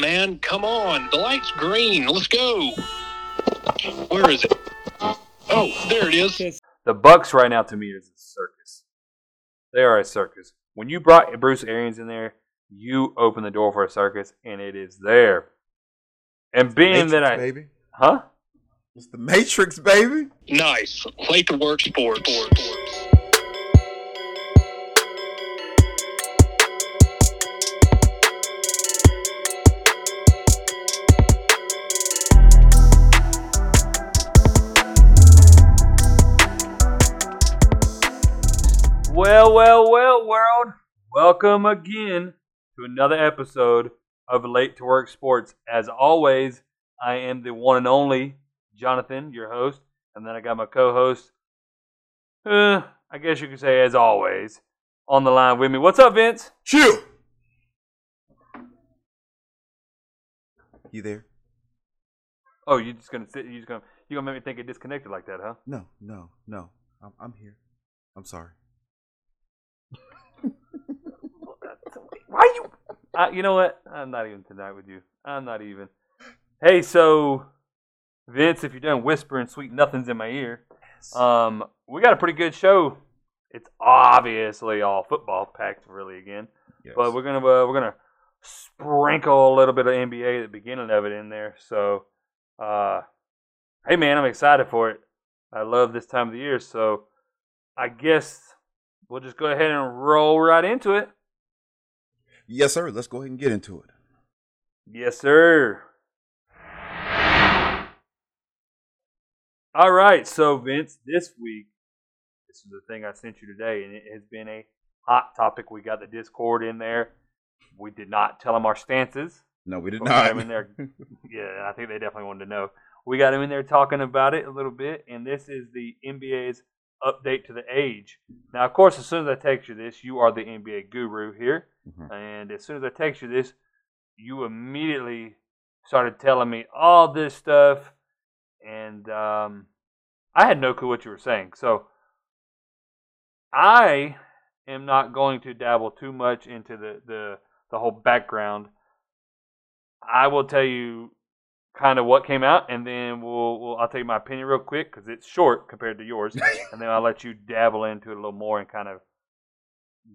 man. Come on. The light's green. Let's go. Where is it? Oh, there it is. The Bucks right now to me is a circus. They are a circus. When you brought Bruce Arians in there, you opened the door for a circus, and it is there. And being Matrix, that I, baby. huh? It's the Matrix, baby. Nice. Play to work sports. Well, well, well, world. Welcome again to another episode of Late to Work Sports. As always, I am the one and only Jonathan, your host, and then I got my co-host. Uh, I guess you could say, as always, on the line with me. What's up, Vince? Chew. You there? Oh, you're just gonna sit? You just gonna you gonna make me think it disconnected like that, huh? No, no, no. I'm, I'm here. I'm sorry. Why you? Uh, you know what? I'm not even tonight with you. I'm not even. Hey, so Vince, if you're done whispering sweet nothings in my ear, um, we got a pretty good show. It's obviously all football packed really again, Yes. but we're gonna uh, we're gonna sprinkle a little bit of NBA at the beginning of it in there. So, uh, hey man, I'm excited for it. I love this time of the year, so I guess we'll just go ahead and roll right into it. Yes, sir. Let's go ahead and get into it. Yes, sir. All right, so Vince, this week, this is the thing I sent you today, and it has been a hot topic. We got the Discord in there. We did not tell them our stances. No, we did we got not. them in there. Yeah, I think they definitely wanted to know. We got them in there talking about it a little bit, and this is the NBA's update to the age. Now, of course, as soon as I text you this, you are the NBA guru here. Mhm. And as soon as I text you this, you immediately started telling me all this stuff, and um, I had no clue what you were saying. So I am not going to dabble too much into the the, the whole background. I will tell you kind of what came out, and then we'll, we'll I'll tell you my opinion real quick because it's short compared to yours, and then I'll let you dabble into it a little more and kind of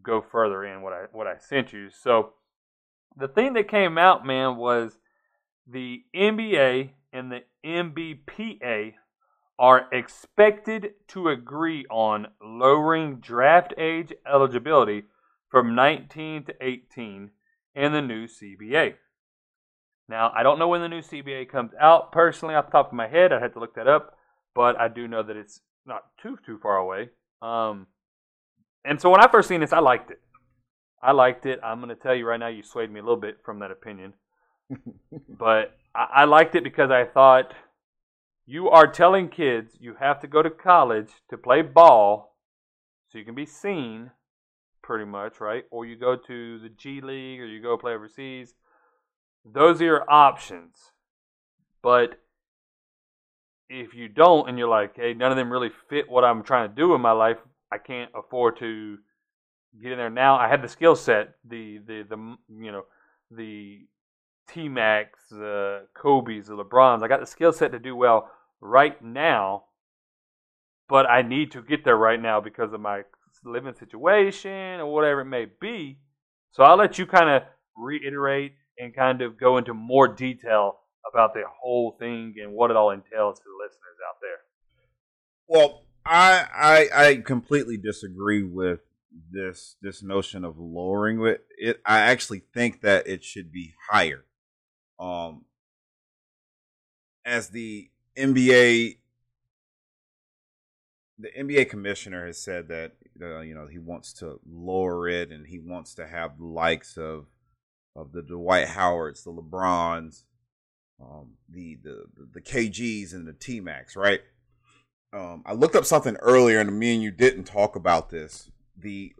go further in what I what I sent you. So the thing that came out, man, was the NBA and the NBPA are expected to agree on lowering draft age eligibility from 19 to 18 in the new CBA. Now, I don't know when the new CBA comes out personally off the top of my head. I'd have to look that up, but I do know that it's not too too far away. Um, and so when I first seen this, I liked it. I liked it. I'm going to tell you right now, you swayed me a little bit from that opinion. but I, I liked it because I thought you are telling kids you have to go to college to play ball so you can be seen, pretty much, right? Or you go to the G League or you go play overseas. Those are your options. But if you don't and you're like, hey, none of them really fit what I'm trying to do in my life, I can't afford to get in there now. I had the skill set, the the the you know the T Max, the Kobe's, the LeBrons. I got the skill set to do well right now, but I need to get there right now because of my living situation or whatever it may be. So I'll let you kind of reiterate and kind of go into more detail about the whole thing and what it all entails to the listeners out there. Well, I, I I completely disagree with this this notion of lowering it. It I actually think that it should be higher. Um, as the NBA, the NBA commissioner has said that uh, you know he wants to lower it, and he wants to have likes of of the Dwight Howards, the LeBrons, um, the the the KGs, and the T Max, right? um, I looked up something earlier, and me and you didn't talk about this. The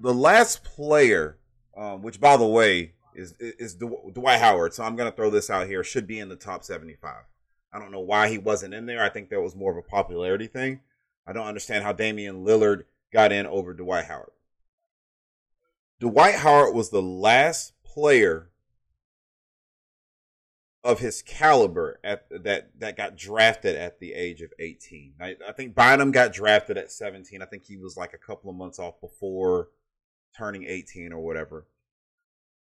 the last player, um, which by the way is is Dw- Dwight Howard, so I'm gonna throw this out here, should be in the top 75. I don't know why he wasn't in there. I think that was more of a popularity thing. I don't understand how Damian Lillard got in over Dwight Howard. Dwight Howard was the last player of his caliber at that that got drafted at the age of 18. I, I think Bynum got drafted at 17. I think he was like a couple of months off before turning 18 or whatever.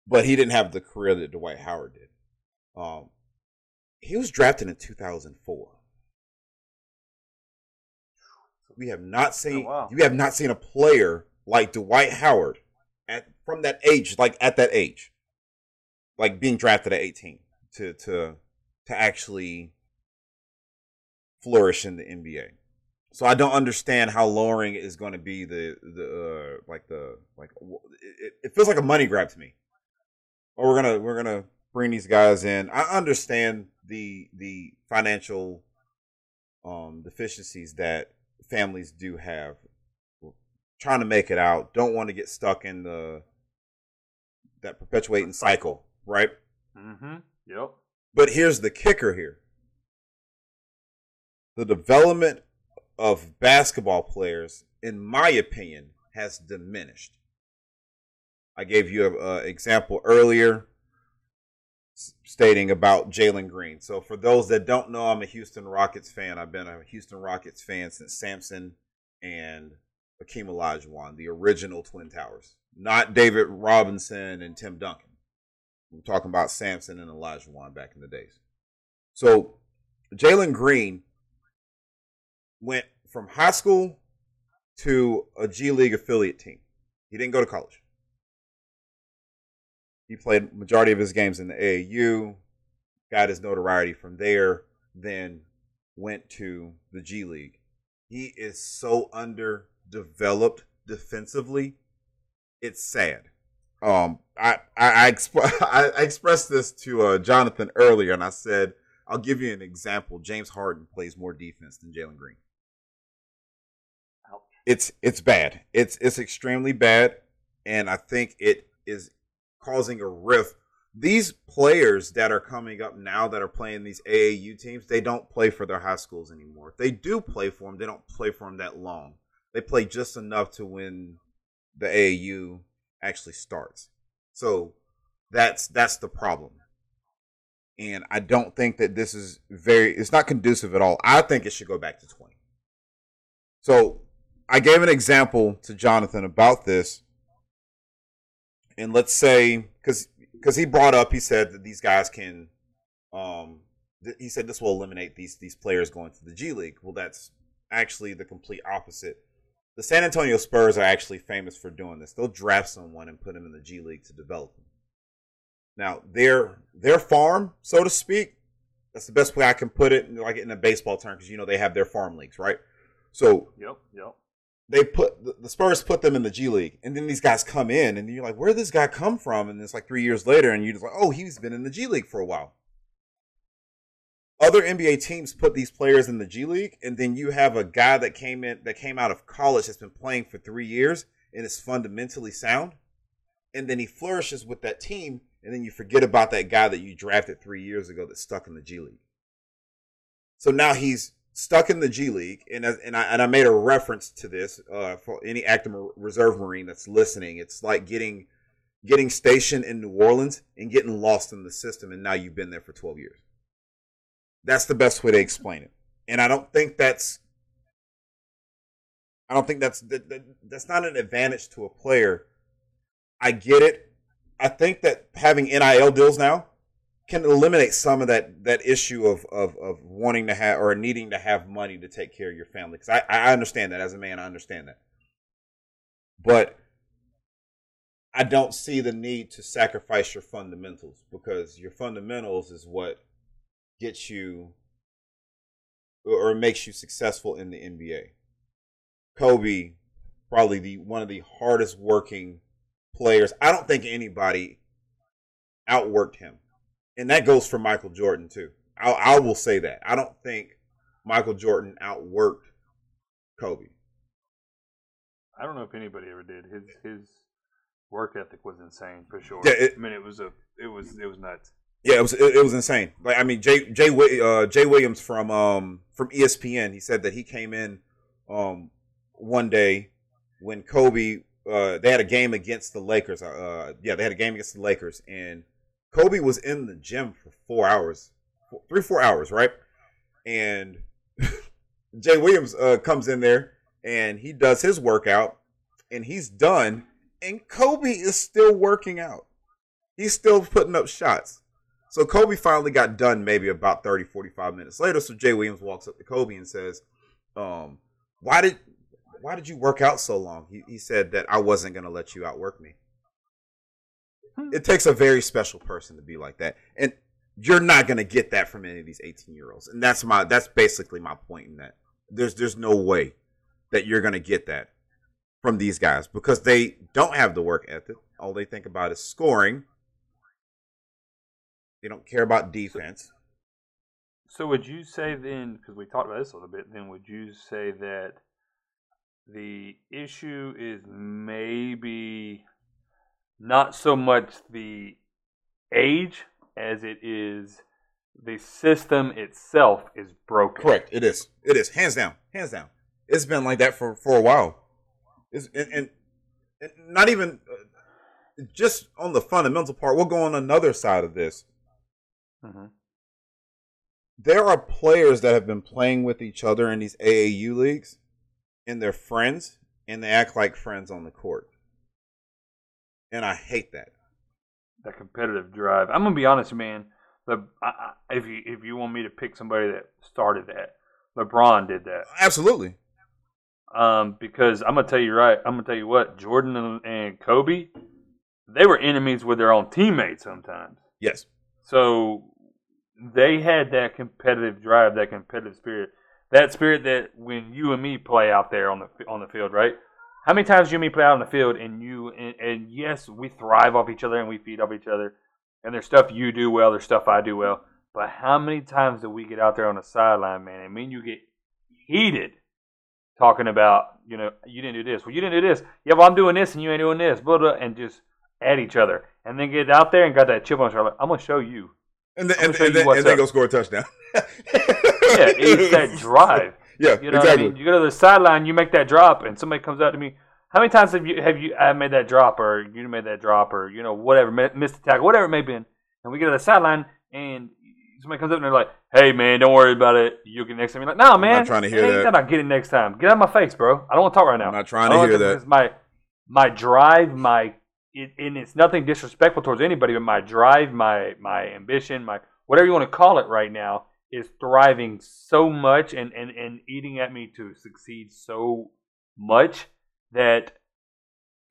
But he didn't have the career that Dwight Howard did. Um, he was drafted in 2004. We have not seen Oh, wow. you have not seen a player like Dwight Howard from that age, like at that age, like being drafted at 18 to to to actually flourish in the NBA. So I don't understand how lowering is going to be the the uh, like the like it, it feels like a money grab to me. Or we're gonna we're gonna bring these guys in. I understand the the financial um deficiencies that families do have trying to make it out don't want to get stuck in the that perpetuating cycle right Mm-hmm. Yep. but here's the kicker here the development of basketball players in my opinion has diminished i gave you an example earlier stating about Jalen Green. So for those that don't know, I'm a Houston Rockets fan. I've been a Houston Rockets fan since Sampson and Akeem Olajuwon, the original Twin Towers, not David Robinson and Tim Duncan. We're talking about Sampson and Olajuwon back in the days. So Jalen Green went from high school to a G League affiliate team. He didn't go to college. He played majority of his games in the AAU, got his notoriety from there, then went to the G League. He is so underdeveloped defensively. It's sad. Um, I I, I, exp- I I expressed this to uh, Jonathan earlier, and I said I'll give you an example. James Harden plays more defense than Jalen Green. Ouch. It's it's bad. It's it's extremely bad, and I think it is causing a rift. These players that are coming up now that are playing these AAU teams, they don't play for their high schools anymore. If they do play for them, they don't play for them that long. They play just enough to when the AAU actually starts. So that's that's the problem. And I don't think that this is very it's not conducive at all. I think it should go back to 20. So I gave an example to Jonathan about this. And let's say cuz cuz he brought up he said that these guys can um th- he said this will eliminate these these players going to the G League. Well, that's actually the complete opposite. The San Antonio Spurs are actually famous for doing this. They'll draft someone and put them in the G League to develop them. Now, their their farm, so to speak, that's the best way I can put it, like in a baseball term, because you know they have their farm leagues, right? So Yep. Yep. they put the- the Spurs put them in the G League, and then these guys come in, and you're like, where did this guy come from? And it's like three years later, and you're just like, oh, he's been in the G League for a while. Other NBA teams put these players in the G League, and then you have a guy that came in that came out of college that's been playing for three years and is fundamentally sound, and then he flourishes with that team, and then you forget about that guy that you drafted three years ago that's stuck in the G League. So now he's stuck in the G League, and and I and I made a reference to this uh, for any active reserve marine that's listening. It's like getting getting stationed in New Orleans and getting lost in the system, and now you've been there for twelve years. That's the best way to explain it, and I don't think that's I don't think that's that, that, that's not an advantage to a player. I get it. I think that having NIL deals now can eliminate some of that that issue of of of wanting to have or needing to have money to take care of your family. Because I I understand that as a man, I understand that, but I don't see the need to sacrifice your fundamentals because your fundamentals is what gets you or makes you successful in the NBA. Kobe, probably the one of the hardest working players. I don't think anybody outworked him and that goes for Michael Jordan too. I, I will say that. I don't think Michael Jordan outworked Kobe. I don't know if anybody ever did. His his work ethic was insane for sure. Yeah, it- I mean, it was a it was it was nuts. Yeah, it was it, it was insane. Like I mean, Jay Jay uh, Jay Williams from um from ESPN, he said that he came in um one day when Kobe uh they had a game against the Lakers. Uh, yeah, they had a game against the Lakers, and Kobe was in the gym for four hours, four, three four hours, right? And Jay Williams uh, comes in there and he does his workout, and he's done, and Kobe is still working out. He's still putting up shots. So Kobe finally got done maybe about 30, 45 minutes later. So Jay Williams walks up to Kobe and says, um, why did why did you work out so long? He, he said that I wasn't going to let you outwork me. Hmm. It takes a very special person to be like that. And you're not going to get that from any of these 18 year olds. And that's my that's basically my point in that. There's there's no way that you're going to get that from these guys because they don't have the work ethic. All they think about is scoring. They don't care about defense. So would you say then, because we talked about this a little bit, then would you say that the issue is maybe not so much the age as it is the system itself is broken. Correct. It is. It is. Hands down. Hands down. It's been like that for for a while. It's and, and, and not even uh, just on the fundamental part. We'll go on another side of this. Hmm There are players that have been playing with each other in these AAU leagues, and they're friends, and they act like friends on the court. And I hate that. That competitive drive. I'm gonna be honest, man. The I, I, if you if you want me to pick somebody that started that, LeBron did that. Absolutely. Um, because I'm gonna tell you right, I'm gonna tell you what, Jordan and, and Kobe, they were enemies with their own teammates sometimes. Yes. So they had that competitive drive, that competitive spirit, that spirit that when you and me play out there on the on the field, right? How many times you and me play out on the field and you and, and yes, we thrive off each other and we feed off each other, and there's stuff you do well, there's stuff I do well, but how many times do we get out there on the sideline, man, and mean, you get heated talking about, you know, you didn't do this, well, you didn't do this, yeah, well, I'm doing this and you ain't doing this, blah blah, and just at each other, and then get out there and got that chip on shoulder. I'm gonna show you. And then, I'm and, and, you then, and then go score a touchdown. Yeah, it's that drive. Yeah, You know exactly. what I mean? You go to the sideline, you make that drop, and somebody comes up to me. How many times have you have you I made that drop, or you made that drop, or you know whatever missed the tackle, whatever it may be, and we get to the sideline, and somebody comes up and they're like, "Hey man, don't worry about it. You'll get next time." You're like, "No man, trying to hear ain't that. About getting next time. Get out of my face, bro. I don't want to talk right now. I'm not trying to hear that. My my drive, my it, and it's nothing disrespectful towards anybody, but my drive, my my ambition, my whatever you want to call it right now is thriving so much and, and, and eating at me to succeed so much that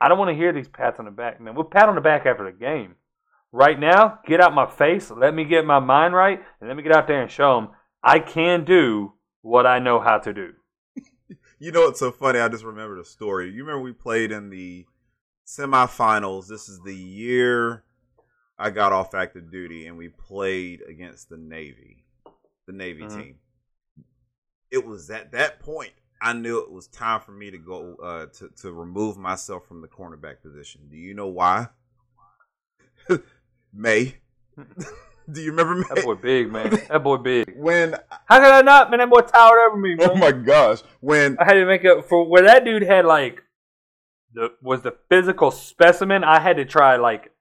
I don't want to hear these pats on the back, man. We'll pat on the back after the game. Right now, get out my face, let me get my mind right, and let me get out there and show them I can do what I know how to do. You know what's so funny? I just remembered a story. You remember we played in the semifinals. This is the year I got off active duty, and we played against the Navy, the Navy Mhm. team. It was at that point I knew it was time for me to go uh, to to remove myself from the cornerback position. Do you know why? May. Do you remember May? That boy big, man. That boy big. when How could I not, man? That boy towered over me, bro. oh my gosh, when I had to make up for where that dude had like the was the physical specimen. I had to try like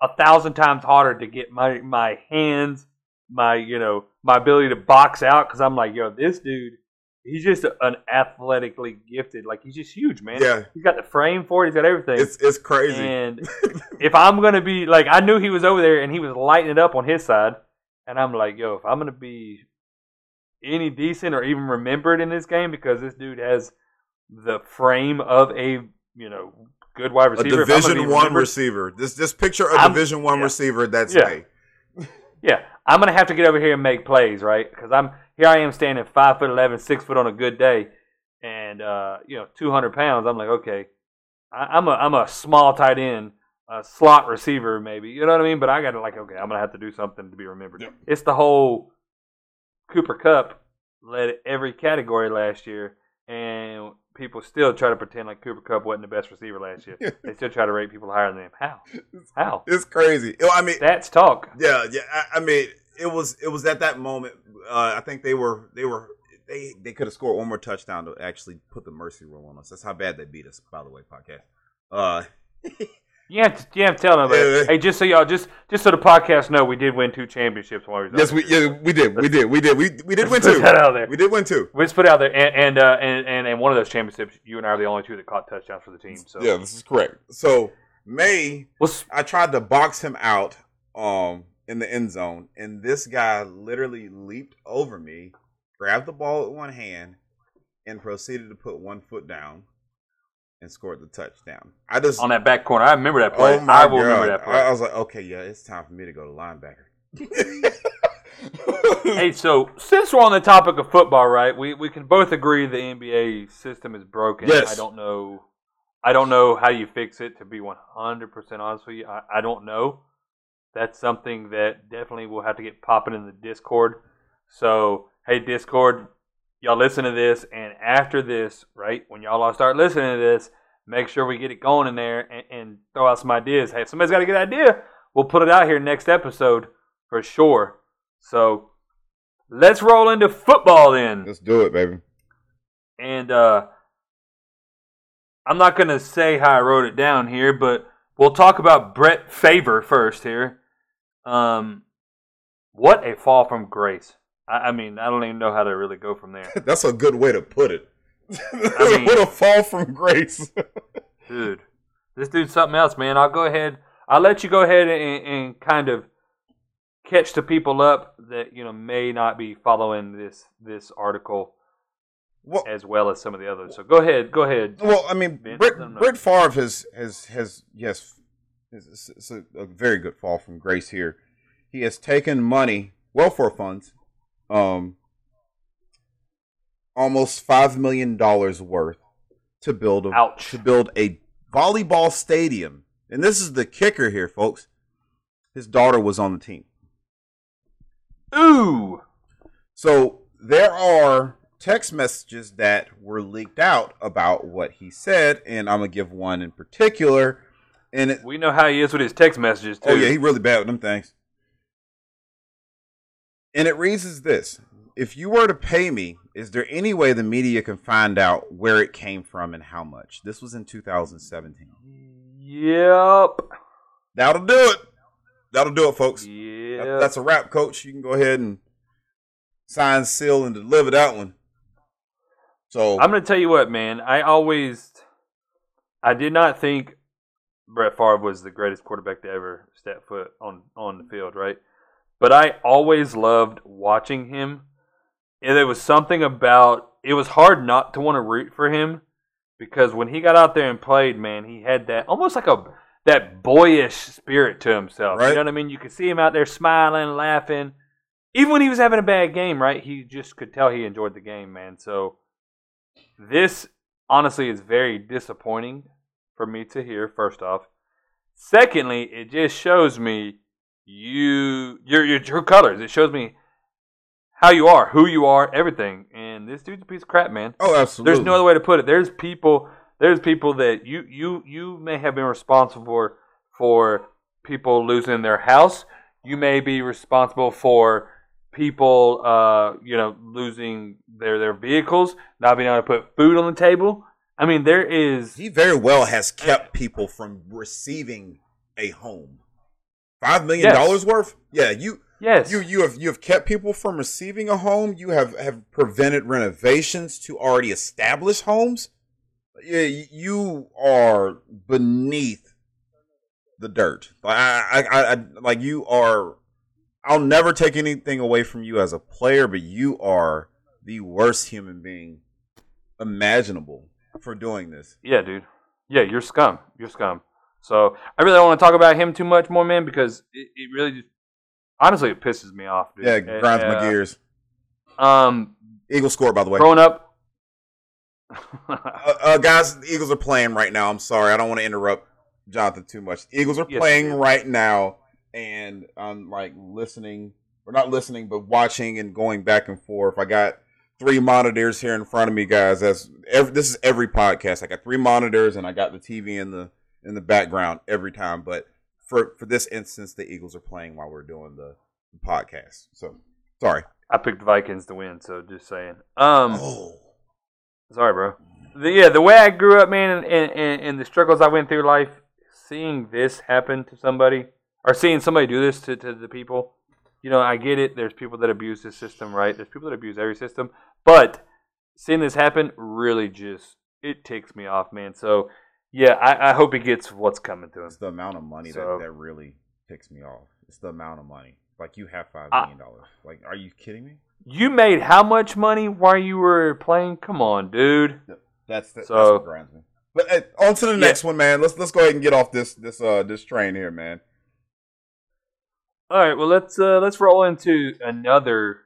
a thousand times harder to get my my hands, my you know my ability to box out because I'm like, yo, this dude, he's just an athletically gifted. Like he's just huge, man. Yeah. he's got the frame for it. He's got everything. it's it's crazy. And if I'm gonna be like, I knew he was over there and he was lighting it up on his side, and I'm like, yo, if I'm gonna be any decent or even remembered in this game because this dude has the frame of a you know good wide a receiver. if division one receiver. This just picture a I'm- division one yeah. receiver. That's Yeah. May. Yeah, I'm gonna have to get over here and make plays, right? Because I'm here. I am standing five foot eleven, six foot on a good day, and uh, you know, 200 pounds. I'm like, okay, I, I'm a I'm a small tight end, a slot receiver, maybe. You know what I mean? But I got to like, okay, I'm gonna have to do something to be remembered. Yep. It's the whole Cooper Kupp led every category last year, and people still try to pretend like Cooper Kupp wasn't the best receiver last year. they still try to rate people higher than him. How? How? It's crazy. I mean, That's talk. yeah, yeah. I, I mean, it was it was at that moment. Uh, I think they were they were they they could have scored one more touchdown to actually put the mercy rule on us. That's how bad they beat us. By the way, podcast. Uh, You have to, you have to tell them. Yeah. Hey, just so y'all, just just so the podcast know, we did win two championships while we was Yes, we yeah we did we did we did we we did win put two. that out there. We did win two. We just put it out there, and and, uh, and and and one of those championships, you and I are the only two that caught touchdowns for the team. So Yeah, this is correct. So May, I tried to box him out um in the end zone, and this guy literally leaped over me, grabbed the ball with one hand, and proceeded to put one foot down and scored the touchdown. I just on that back corner, I remember that oh play. oh my I will god, remember that play. I, I was like, okay, yeah, it's time for me to go to linebacker. Hey, so since we're on the topic of football, right? We we can both agree the NBA system is broken. Yes. I don't know. I don't know how you fix it. To be one hundred percent honest with you, I, I don't know. That's something that definitely will have to get popping in the Discord. So hey, Discord, y'all listen to this, and after this, right when y'all all start listening to this, make sure we get it going in there and, and throw out some ideas. Hey, if somebody's got a good idea, we'll put it out here next episode for sure. So let's roll into football then. Let's do it, baby. And uh, I'm not going to say how I wrote it down here, but we'll talk about Brett Favre first here. Um, what a fall from grace. I, I mean, I don't even know how to really go from there. That's a good way to put it. mean- what a fall from grace. Dude, this dude's something else, man. I'll go ahead. I'll let you go ahead and, and kind of catch the people up that you know may not be following this this article well, as well as some of the others. So go ahead, go ahead. well, I mean, Vince, Brett, I. Brett Favre has has has yes, it's, it's a, a very good fall from grace here. He has taken money, welfare funds, um, almost five million dollars worth to build a Ouch. to build a volleyball stadium. And this is the kicker here, folks. His daughter was on the team. Ooh, So there are text messages that were leaked out about what he said, and I'm gonna give one in particular. And it, we know how he is with his text messages too. oh yeah, he really bad with them things. And it reads as this: If you were to pay me, is there any way the media can find out where it came from and how much? This was in 2017. Yep. That'll do it. That'll do it, folks. Yeah. That's a wrap, coach. You can go ahead and sign, seal, and deliver that one. So I'm going to tell you what, man. I always, I did not think Brett Favre was the greatest quarterback to ever step foot on on the field, right? But I always loved watching him. And there was something about it was hard not to want to root for him because when he got out there and played, man, he had that almost like a that boyish spirit to himself. You know what I mean? You could see him out there smiling, laughing. Even when he was having a bad game, right? He just could tell he enjoyed the game, man. So this honestly is very disappointing for me to hear, first off. Secondly, it just shows me you your your true colors. It shows me how you are, who you are, everything. And this dude's a piece of crap, man. oh, absolutely. There's no other way to put it. There's people. There's people that you you you may have been responsible for for people losing their house. You may be responsible for people, uh, you know, losing their their vehicles, not being able to put food on the table. I mean, there is. He very well has kept people from receiving a home. Five million dollars worth? Yeah, you Yes. you you have you have kept people from receiving a home. You have have prevented renovations to already established homes. Yeah, you are beneath the dirt. I, I, I like you are. I'll never take anything away from you as a player, but you are the worst human being imaginable for doing this. Yeah, dude. Yeah, you're scum. You're scum. So I really don't want to talk about him too much more, man, because it, it really just honestly it pisses me off, dude. Yeah, it grinds my gears. Um, Eagles score, by the way. growing up. Uh, uh, guys, the Eagles are playing right now. I'm sorry, I don't want to interrupt Jonathan too much. The Eagles are Yes, playing right now, and I'm like listening, or not listening, but watching and going back and forth. I got three monitors here in front of me, guys. That's every. This is every podcast. I got three monitors, and I got the TV and the in the background every time. But for for this instance, the Eagles are playing while we're doing the, the podcast. So sorry. I picked Vikings to win, so just saying. Um, Oh, sorry, bro. The, yeah, the way I grew up, man, and, and, and the struggles I went through life, seeing this happen to somebody or seeing somebody do this to, to the people, you know, I get it. There's people that abuse this system, right? There's people that abuse every system, but seeing this happen really just it ticks me off, man. So yeah, I, I hope he gets what's coming to him. It's the amount of money So- that, that really ticks me off. It's the amount of money. Like you have five million dollars. Like, are you kidding me? You made how much money while you were playing? Come on, dude. That's the, So- that's what grinds me. But uh, on to the Yeah. next one, man. Let's let's go ahead and get off this this uh this train here, man. All right, well let's uh, let's roll into another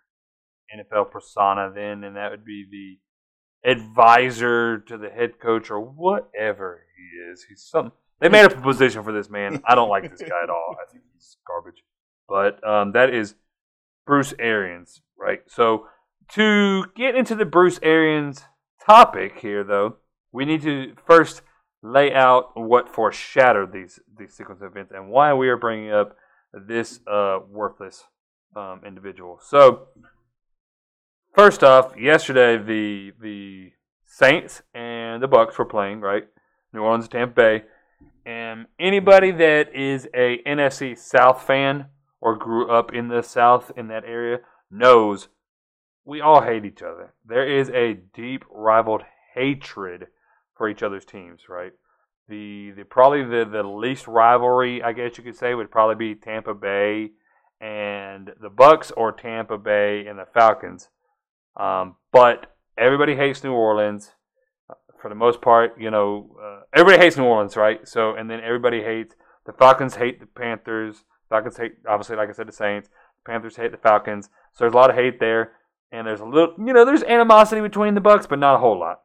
NFL persona then, and that would be the advisor to the head coach or whatever he is. He's some. They made up a position for this man. I don't like this guy at all. I think he's garbage. But um, that is Bruce Arians, right? So to get into the Bruce Arians topic here, though, we need to first lay out what foreshadowed these these sequence of events and why we are bringing up this uh, worthless um, individual. So, first off, yesterday the the Saints and the Bucks were playing, right? New Orleans, Tampa Bay. And anybody that is a NFC South fan or grew up in the South in that area knows we all hate each other. There is a deep rivaled hatred for each other's teams, right? The the probably the, the least rivalry, I guess you could say, would probably be Tampa Bay and the Bucks or Tampa Bay and the Falcons. Um, but everybody hates New Orleans uh, for the most part. You know, uh, everybody hates New Orleans, right? So and then everybody hates the Falcons. Hate the Panthers. Falcons hate obviously, like I said, the Saints. Panthers hate the Falcons. So there's a lot of hate there, and there's a little, you know, there's animosity between the Bucks, but not a whole lot.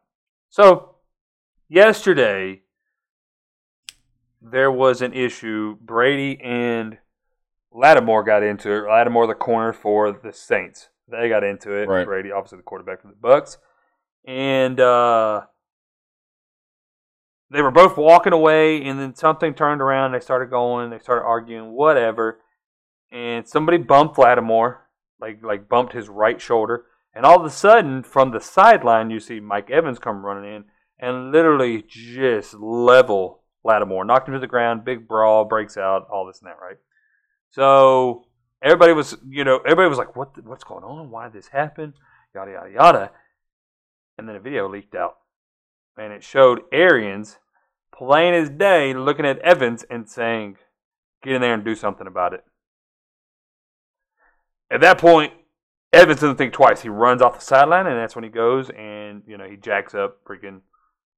So yesterday there was an issue. Brady and Lattimore got into it. Lattimore, the corner for the Saints, they got into it. Right. Brady, obviously the quarterback for the Bucks, and uh, they were both walking away, and then something turned around. They started going. They started arguing, whatever, and somebody bumped Lattimore, like like bumped his right shoulder, and all of a sudden, from the sideline, you see Mike Evans come running in and literally just level Lattimore, knocked him to the ground. Big brawl breaks out. All this and that, right? So everybody was, you know, everybody was like, "What? What's going on? Why did this happen?" Yada yada yada. And then a video leaked out, and it showed Arians plain as day looking at Evans and saying, "Get in there and do something about it." At that point, Evans doesn't think twice. He runs off the sideline, and that's when he goes and you know he jacks up freaking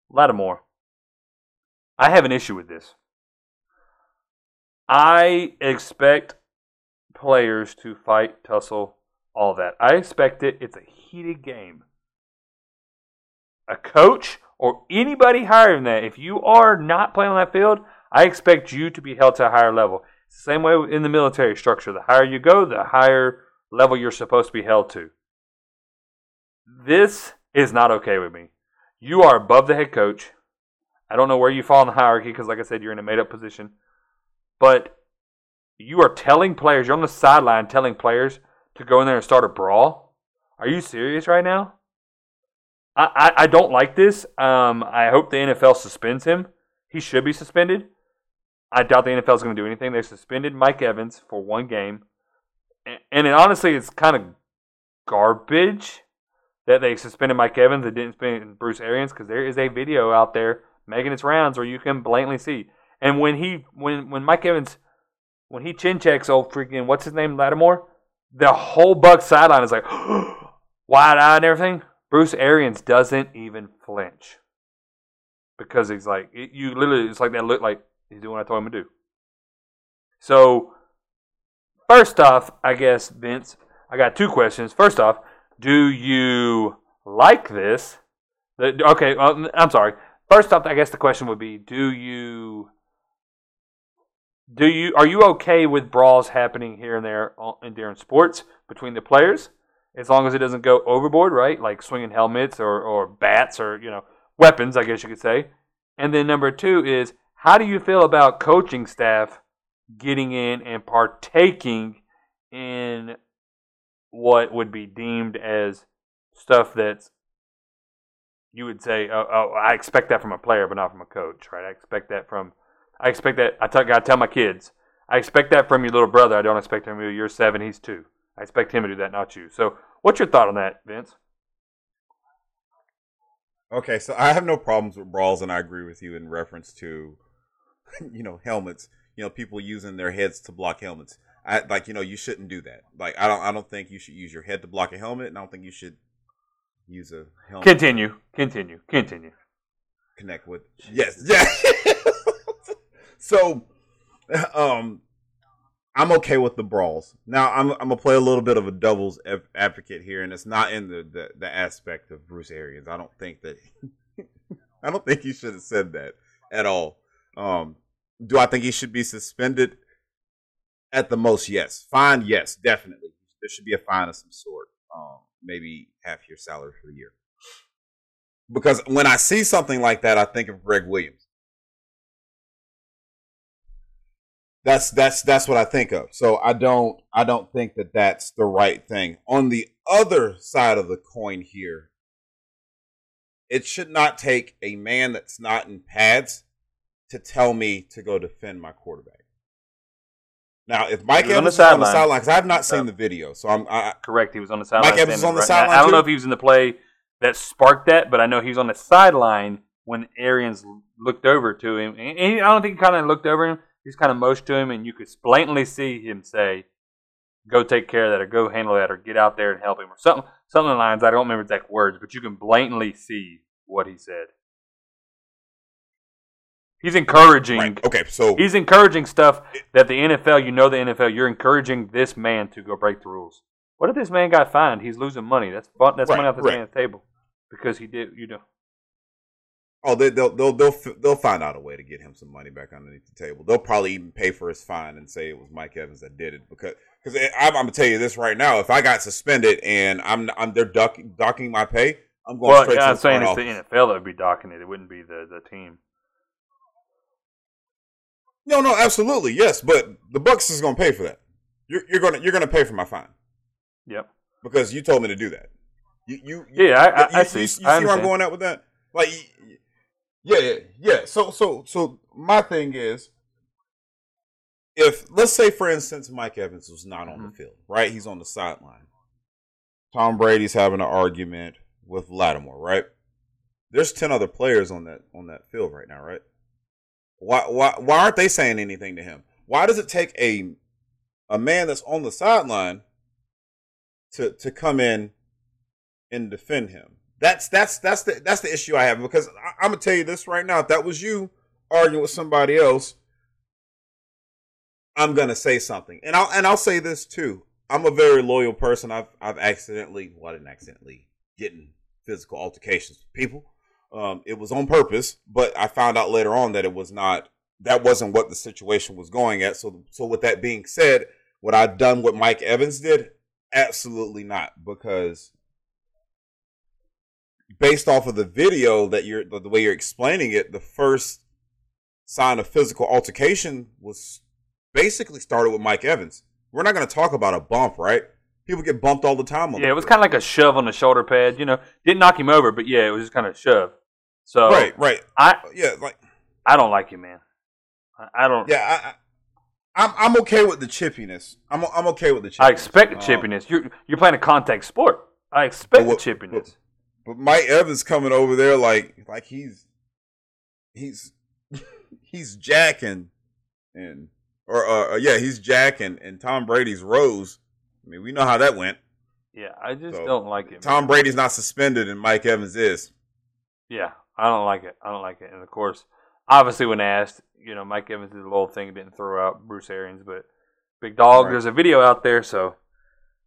Lattimore. I have an issue with this. I expect players to fight, tussle, all that. I expect it. It's a heated game. A coach or anybody higher than that, if you are not playing on that field, I expect you to be held to a higher level. Same way in the military structure. The higher you go, the higher level you're supposed to be held to. This is not okay with me. You are above the head coach. I don't know where you fall in the hierarchy because, like I said, you're in a made up position. But you are telling players, you're on the sideline telling players to go in there and start a brawl. Are you serious right now? I, I, I don't like this. Um, I hope the NFL suspends him. He should be suspended. I doubt the NFL is going to do anything. They suspended Mike Evans for one game. And, and it, honestly, it's kind of garbage that they suspended Mike Evans and didn't suspend Bruce Arians because there is a video out there making its rounds where you can blatantly see. And when he when when Mike Evans when he chin checks old freaking what's his name Lattimore, the whole Buck sideline is like wide eyed and everything. Bruce Arians doesn't even flinch because he's like it, you literally it's like that look like he's doing what I told him to do. So first off, I guess Vince, I got two questions. First off, do you like this? Okay, well, I'm sorry. First off, I guess the question would be: Do you do you are you okay with brawls happening here and there uh, in during sports between the players, as long as it doesn't go overboard, right? Like swinging helmets or or bats or you know weapons, I guess you could say. And then number two is: How do you feel about coaching staff getting in and partaking in what would be deemed as stuff that's you would say, oh, oh, I expect that from a player, but not from a coach, right? I expect that from, I expect that. I tell, I tell my kids, I expect that from your little brother. I don't expect him to. You're seven, he's two. I expect him to do that, not you. So, what's your thought on that, Vince? Okay, so I have no problems with brawls, and I agree with you in reference to, you know, helmets. You know, people using their heads to block helmets. I like, you know, you shouldn't do that. Like, I don't, I don't think you should use your head to block a helmet, and I don't think you should use a helmet. Continue, continue, continue. Connect with yes, yeah. So, um, I'm okay with the brawls. Now, I'm I'm gonna play a little bit of a doubles advocate here, and it's not in the the, the aspect of Bruce Arians. I don't think that. I don't think he should have said that at all. Um, do I think he should be suspended? At the most, yes. Fine, yes, definitely. There should be a fine of some sort. Um, maybe half your salary for the year. Because when I see something like that, I think of Gregg Williams. That's that's that's what I think of. So I don't I don't think that that's the right thing. On the other side of the coin here, it should not take a man that's not in pads to tell me to go defend my quarterback. Now, if Mike Evans was on the sideline, because I've not seen the video, so I'm I, correct. He was on the sideline. Mike Evans was on the right. sideline. I don't know if he was in the play that sparked that, but I know he was on the sideline when Arians looked over to him. And he, I don't think he kind of looked over him. He just kind of motioned to him, and you could blatantly see him say, "Go take care of that, or go handle that, or get out there and help him," or something. Something the lines. I don't remember exact words, but you can blatantly see what he said. He's encouraging. Right. Okay, so he's encouraging stuff that the NFL. You know, the NFL. You're encouraging this man to go break the rules. What if this man got fined? He's losing money. That's fun. That's right, money off this right. man's table because he did. You know. Oh, they, will they'll they'll they'll find out a way to get him some money back underneath the table. They'll probably even pay for his fine and say it was Mike Evans that did it because because I'm, I'm, gonna tell you this right now. If I got suspended and I'm I'm they're docking my pay, I'm going well, straight yeah, to I'm saying it's office. the NFL that would be docking it. It wouldn't be the the team. No, no, absolutely, yes. But the Bucks is going to pay for that. You're, you're going to you're to pay for my fine. Yep. Because you told me to do that. You, you, yeah, I, I, you, I see. You, see where I'm going at with that? Like, yeah, yeah, yeah. So, so, so my thing is, if let's say, for instance, Mike Evans was not on mm-hmm. the field, right? He's on the sideline. Tom Brady's having an argument with Lattimore, right? There's ten other players on that on that field right now, right? Why, why, why aren't they saying anything to him? Why does it take a a man that's on the sideline to to come in and defend him? That's that's that's the that's the issue I have because I, am gonna tell you this right now. If that was you arguing with somebody else, I'm gonna say something, and I'll and I'll say this too. I'm a very loyal person. I've I've accidentally, well, I didn't accidentally get in physical altercations with people. Um, it was on purpose, but I found out later on that it was not. That wasn't what the situation was going at. So, so with that being said, would I've done what Mike Evans did? Absolutely not, because based off of the video that you're the way you're explaining it, the first sign of physical altercation was basically started with Mike Evans. We're not going to talk about a bump, right? People get bumped all the time. yeah, it was kind of like a shove on the shoulder pad. You know, didn't knock him over, but yeah, it was just kind of a shove. So right, right. I yeah, like I don't like you, man. I, I don't. Yeah, I, I, am I'm okay with the chippiness. I'm I'm okay with the chippiness. I expect the um, chippiness. Um, you're you're playing a contact sport. I expect what, the chippiness. But, Mike Evans coming over there like like he's he's he's jacking and or uh, uh, yeah he's jacking and Tom Brady's rose. I mean we know how that went. Yeah, I just so, don't like it. Tom man. Brady's not suspended and Mike Evans is. Yeah, I don't like it. I don't like it. And of course, obviously, when asked, you know, Mike Evans did a little thing, didn't throw out Bruce Arians, but big dog. Right. There's a video out there, so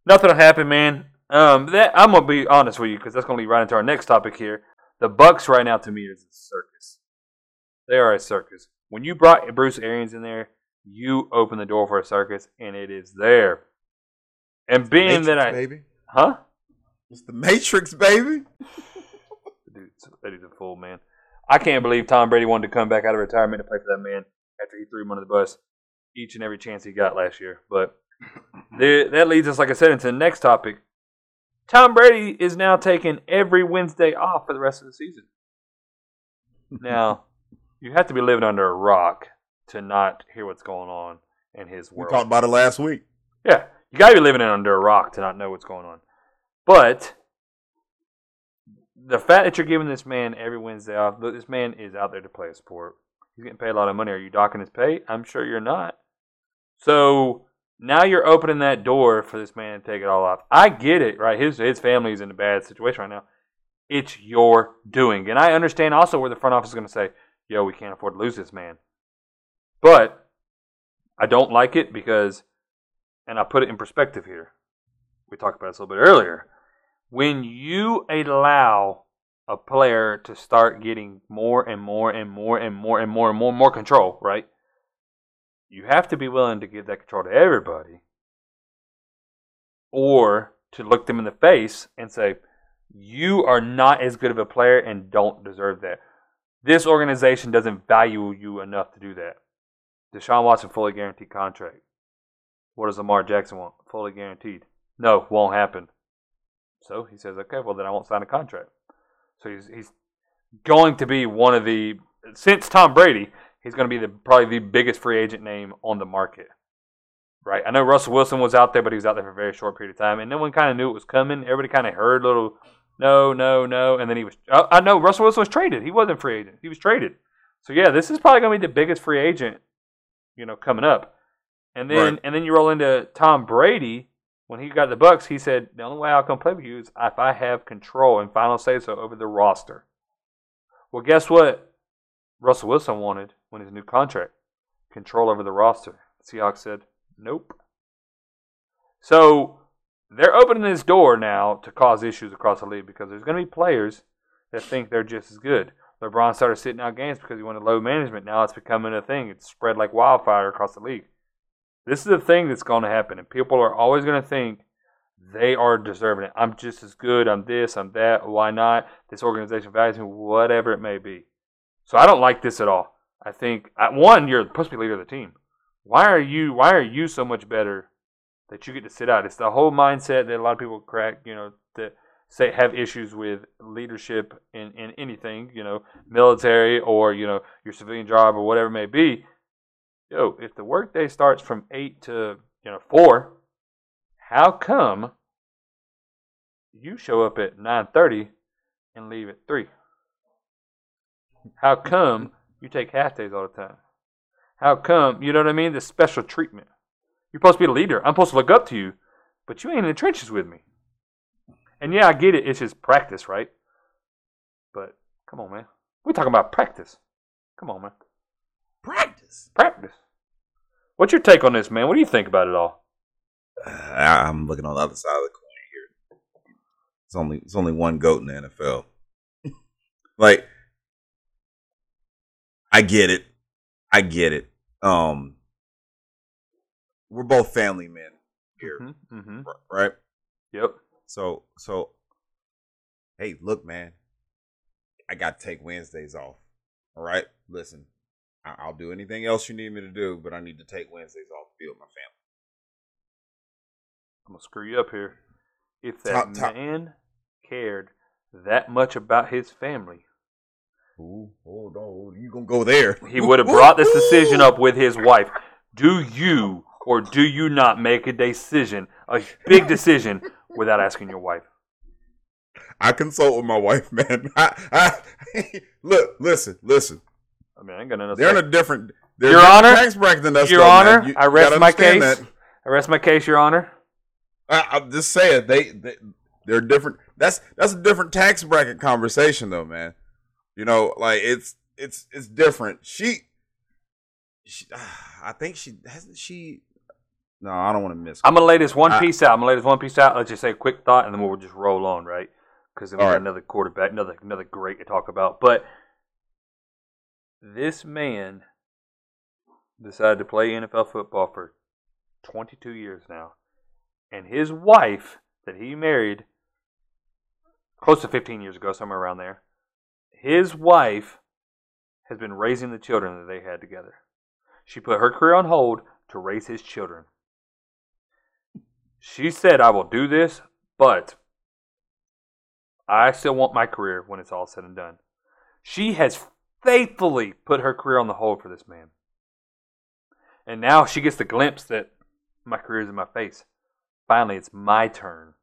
nothing will happen, man. Um, that I'm gonna be honest with you because that's gonna lead right into our next topic here. The Bucks right now to me is a circus. They are a circus. When you brought Bruce Arians in there, you opened the door for a circus, and it is there. And being Matrix, that I, baby, huh? It's the Matrix, baby. that he's a fool, man. I can't believe Tom Brady wanted to come back out of retirement to play for that man after he threw him under the bus each and every chance he got last year. But that leads us, like I said, into the next topic. Tom Brady is now taking every Wednesday off for the rest of the season. Now, you have to be living under a rock to not hear what's going on in his world. We talked about it last week. Yeah, you gotta be living in under a rock to not know what's going on. But the fact that you're giving this man every Wednesday off, this man is out there to play a sport. He's getting paid a lot of money. Are you docking his pay? I'm sure you're not. So now you're opening that door for this man to take it all off. I get it, right? His his family's in a bad situation right now. It's your doing, and I understand also where the front office is going to say, "Yo, we can't afford to lose this man." But I don't like it because and I'll put it in perspective here. We talked about this a little bit earlier. When you allow a player to start getting more and more and more and more and more and more and more control, right? You have to be willing to give that control to everybody. Or to look them in the face and say, you are not as good of a player and don't deserve that. This organization doesn't value you enough to do that. Deshaun Watson fully guaranteed contract. What does Lamar Jackson want? Fully guaranteed. No, won't happen. So he says, okay, well then I won't sign a contract. So he's he's going to be one of the since Tom Brady, he's going to be the probably the biggest free agent name on the market. Right? I know Russell Wilson was out there, but he was out there for a very short period of time, and no one kind of knew it was coming. Everybody kind of heard a little, no, no, no, and then he was. I I know Russell Wilson was traded. He wasn't free agent. He was traded. So yeah, this is probably going to be the biggest free agent, you know, coming up. And then Right. and then you roll into Tom Brady when he got the Bucs. He said the only way I'll come play with you is if I have control and final say so over the roster. Well, guess what? Russell Wilson wanted when his new contract control over the roster. Seahawks said nope. So they're opening this door now to cause issues across the league because there's going to be players that think they're just as good. LeBron started sitting out games because he wanted load management. Now it's becoming a thing. It's spread like wildfire across the league. This is a thing that's going to happen, and people are always going to think they are deserving it. I'm just as good. I'm this. I'm that. Why not? This organization values me. Whatever it may be. So I don't like this at all. I think one, you're supposed to be leader of the team. Why are you? Why are you so much better that you get to sit out? It's the whole mindset that a lot of people crack. You know that say have issues with leadership in, in anything, you know, military or, you know, your civilian job or whatever it may be. Yo, if the workday starts from eight to, you know, four, how come you show up at nine thirty and leave at three? How come you take half days all the time? How come you know what I mean? The special treatment. You're supposed to be the leader. I'm supposed to look up to you, but you ain't in the trenches with me. And yeah, I get it. It's just practice, right? But come on, man. We're talking about practice. Come on, man. Practice. Practice. What's your take on this, man? What do you think about it all? Uh, I- I'm looking on the other side of the coin here. It's only it's only one goat in the NFL. like, I get it. I get it. Um, we're both family men here, Mm-hmm. mm-hmm. right? Yep. So so hey, look, man. I got to take Wednesdays off. All right? Listen. I- I'll do anything else you need me to do, but I need to take Wednesdays off to be with my family. I'm gonna screw you up here. If that Top- top. man cared that much about his family, Ooh, hold on. You gonna go there. he would have brought this decision up with his wife. Do you or do you not make a decision, a big decision, without asking your wife? I consult with my wife, man. I, I, look, listen, listen. I mean, I ain't to They're in a different, they're Your Honor, tax bracket than us. Your though. Honor, You- I rest my case. that. I rest my case, Your Honor. I, I'm just saying they, they they're different. That's that's a different tax bracket conversation, though, man. You know, like it's it's it's different. She, she I think she hasn't she. No, I don't want to miss. I'm gonna lay this one I- piece out. I'm gonna lay this one piece out. Let's just say a quick thought, and then we'll just roll on, right? Because we got right. another quarterback, another another great to talk about. But this man decided to play NFL football for 22 years now, and his wife that he married close to 15 years ago, somewhere around there, his wife has been raising the children that they had together. She put her career on hold to raise his children. She said, I will do this, but I still want my career when it's all said and done. She has faithfully put her career on the hold for this man. And now she gets the glimpse that my career is in my face. Finally, it's my turn.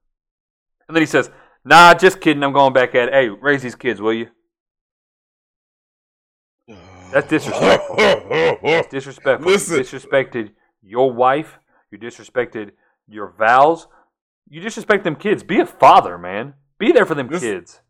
And then he says, Nah, just kidding. I'm going back at it. Hey, raise these kids, will you? That's disrespectful. That's disrespectful. Listen. You disrespected your wife. You disrespected your vows. You disrespect them kids. Be a father, man. Be there for them This- kids.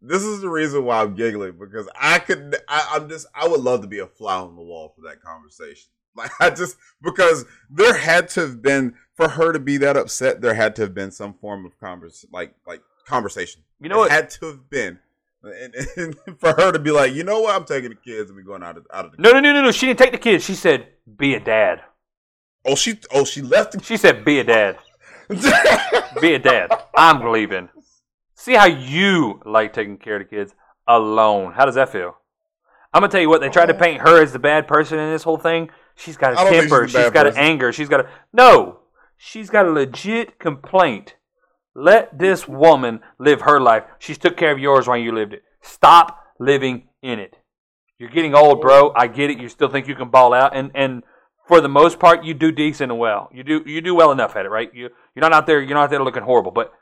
this is the reason why I'm giggling because I could I, I'm just I would love to be a fly on the wall for that conversation. Like I just because there had to have been for her to be that upset, there had to have been some form of convers like like conversation. You know what? It had to have been. And, and for her to be like, you know what, I'm taking the kids and we going out of out of the No, no, no, no, no. She didn't take the kids. She said, "Be a dad." Oh she oh she left She said, "Be a dad. Be a dad. I'm leaving." See how you like taking care of the kids alone. How does that feel? I'm gonna tell you what. They tried to paint her as the bad person in this whole thing. She's got a temper. she's she's got an anger. She's got a no. She's got a legit complaint. Let this woman live her life. She's took care of yours while you lived it. Stop living in it. You're getting old, bro. I get it. You still think you can ball out, and and for the most part, you do decent and well. You do you do well enough at it, right? You you're not out there. You're not out there looking horrible, but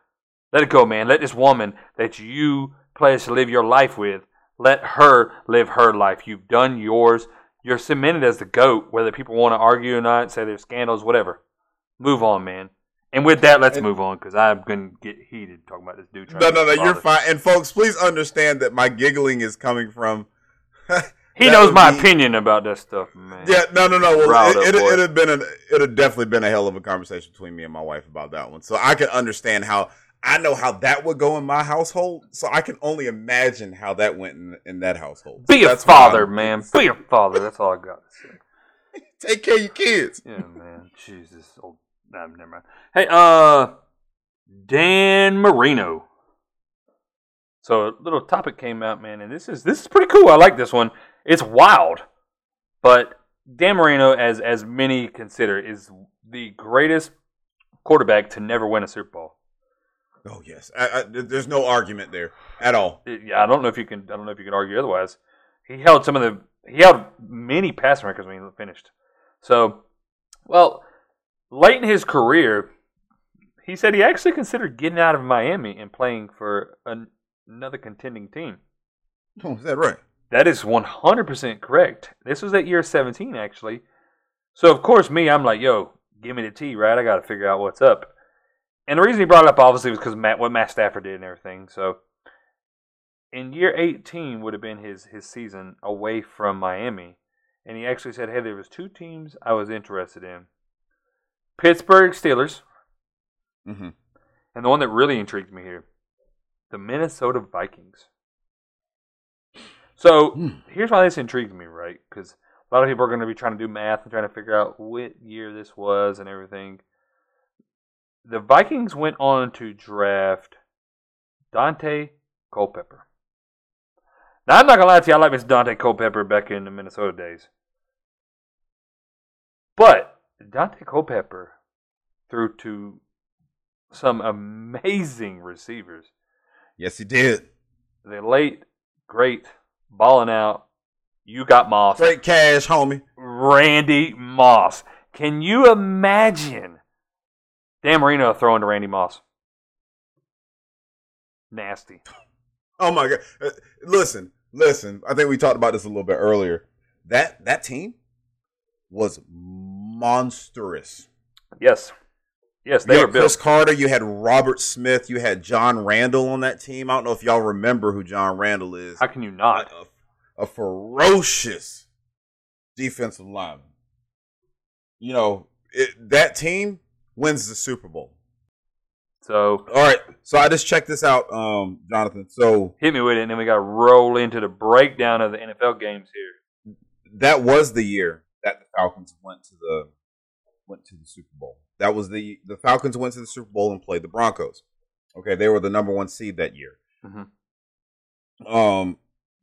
let it go, man. Let this woman that you pledge to live your life with, let her live her life. You've done yours. You're cemented as the goat, whether people want to argue or not, say there's scandals, whatever. Move on, man. And with that, let's And- move on because I'm going to get heated talking about this dude. No, no, no, you're fine. And folks, please understand that my giggling is coming from He knows my be- opinion about that stuff, man. Yeah, no, no, no. Well, it, it, it'd have been an, it had definitely been a hell of a conversation between me and my wife about that one. So I can understand how I know how that would go in my household. So I can only imagine how that went in, in that household. Be a father, man. Be a father. That's all I got to say. Take care of your kids. Yeah, man. Jesus. Oh, never mind. Hey, uh, Dan Marino. So a little topic came out, man, and this is this is pretty cool. I like this one. It's wild, but Dan Marino, as as many consider, is the greatest quarterback to never win a Super Bowl. Oh yes, I, I, there's no argument there at all. Yeah, I don't know if you can. I don't know if you can argue otherwise. He held some of the. He held many passing records when he finished. So, well, late in his career, he said he actually considered getting out of Miami and playing for an, another contending team. Oh, is that right? That is 100% correct. This was at year 17, actually. So, of course, me, I'm like, yo, give me the tea, right? I got to figure out what's up. And the reason he brought it up, obviously, was because Matt, what Matt Stafford did and everything. So, in year 18 would have been his, his season away from Miami. And he actually said, hey, there was two teams I was interested in. Pittsburgh Steelers, Mm-hmm. and the one that really intrigued me here, the Minnesota Vikings. So Hmm. here's why this intrigued me, right? Because a lot of people are going to be trying to do math and trying to figure out what year this was and everything. The Vikings went on to draft Daunte Culpepper. Now I'm not gonna lie to you, I like Mr. Daunte Culpepper back in the Minnesota days. But Daunte Culpepper threw to some amazing receivers. Yes, he did. The late, great, balling out. You got Moss. Straight cash, homie. Randy Moss. Can you imagine Dan Marino throwing to Randy Moss? Nasty. Oh my god! Uh, listen, listen. I think we talked about this a little bit earlier. That that team was monstrous. Yes. Yes, You they had were built. Cris Carter. You had Robert Smith. You had John Randle on that team. I don't know if y'all remember who John Randle is. How can you not? a, a ferocious defensive lineman. You know it, that team wins the Super Bowl. So All right, so I just checked this out, um, Jonathan. So hit me with it, and then we got to roll into the breakdown of the NFL games here. that was the year that the Falcons went to the went to the Super Bowl. That was the the Falcons went to the Super Bowl and played the Broncos. Okay, they were the number one seed that year. Mhm. Um,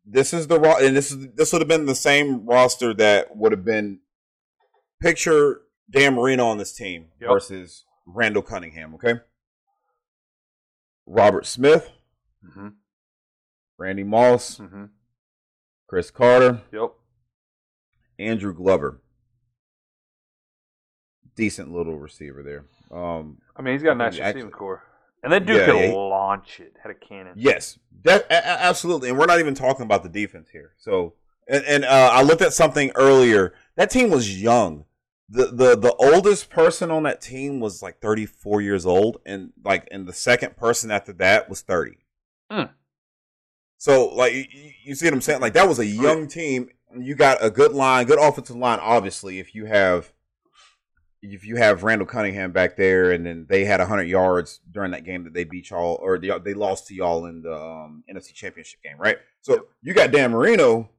this is the ro- and this is this would have been the same roster that would have been picture Dan Marino on this team Yep. versus Randall Cunningham. Okay, Robert Smith, Mm-hmm. Randy Moss, Mm-hmm. Cris Carter, Yep. Andrew Glover. decent little receiver there. Um, I mean, he's got a nice Actually- receiving corps, and that dude Yeah, could yeah, launch it. Had a cannon. Yes, that, a- absolutely. And we're not even talking about the defense here. So, and, and uh, I looked at something earlier. That team was young. The, the the oldest person on that team was like 34 years old, and like, and the second person after that was 30. Hmm. So, like, you, you see what I'm saying? Like, that was a young team. You got a good line, good offensive line. Obviously, if you have if you have Randall Cunningham back there, and then they had 100 yards during that game that they beat y'all, or they, they lost to y'all in the um, NFC Championship game, right? So you got Dan Marino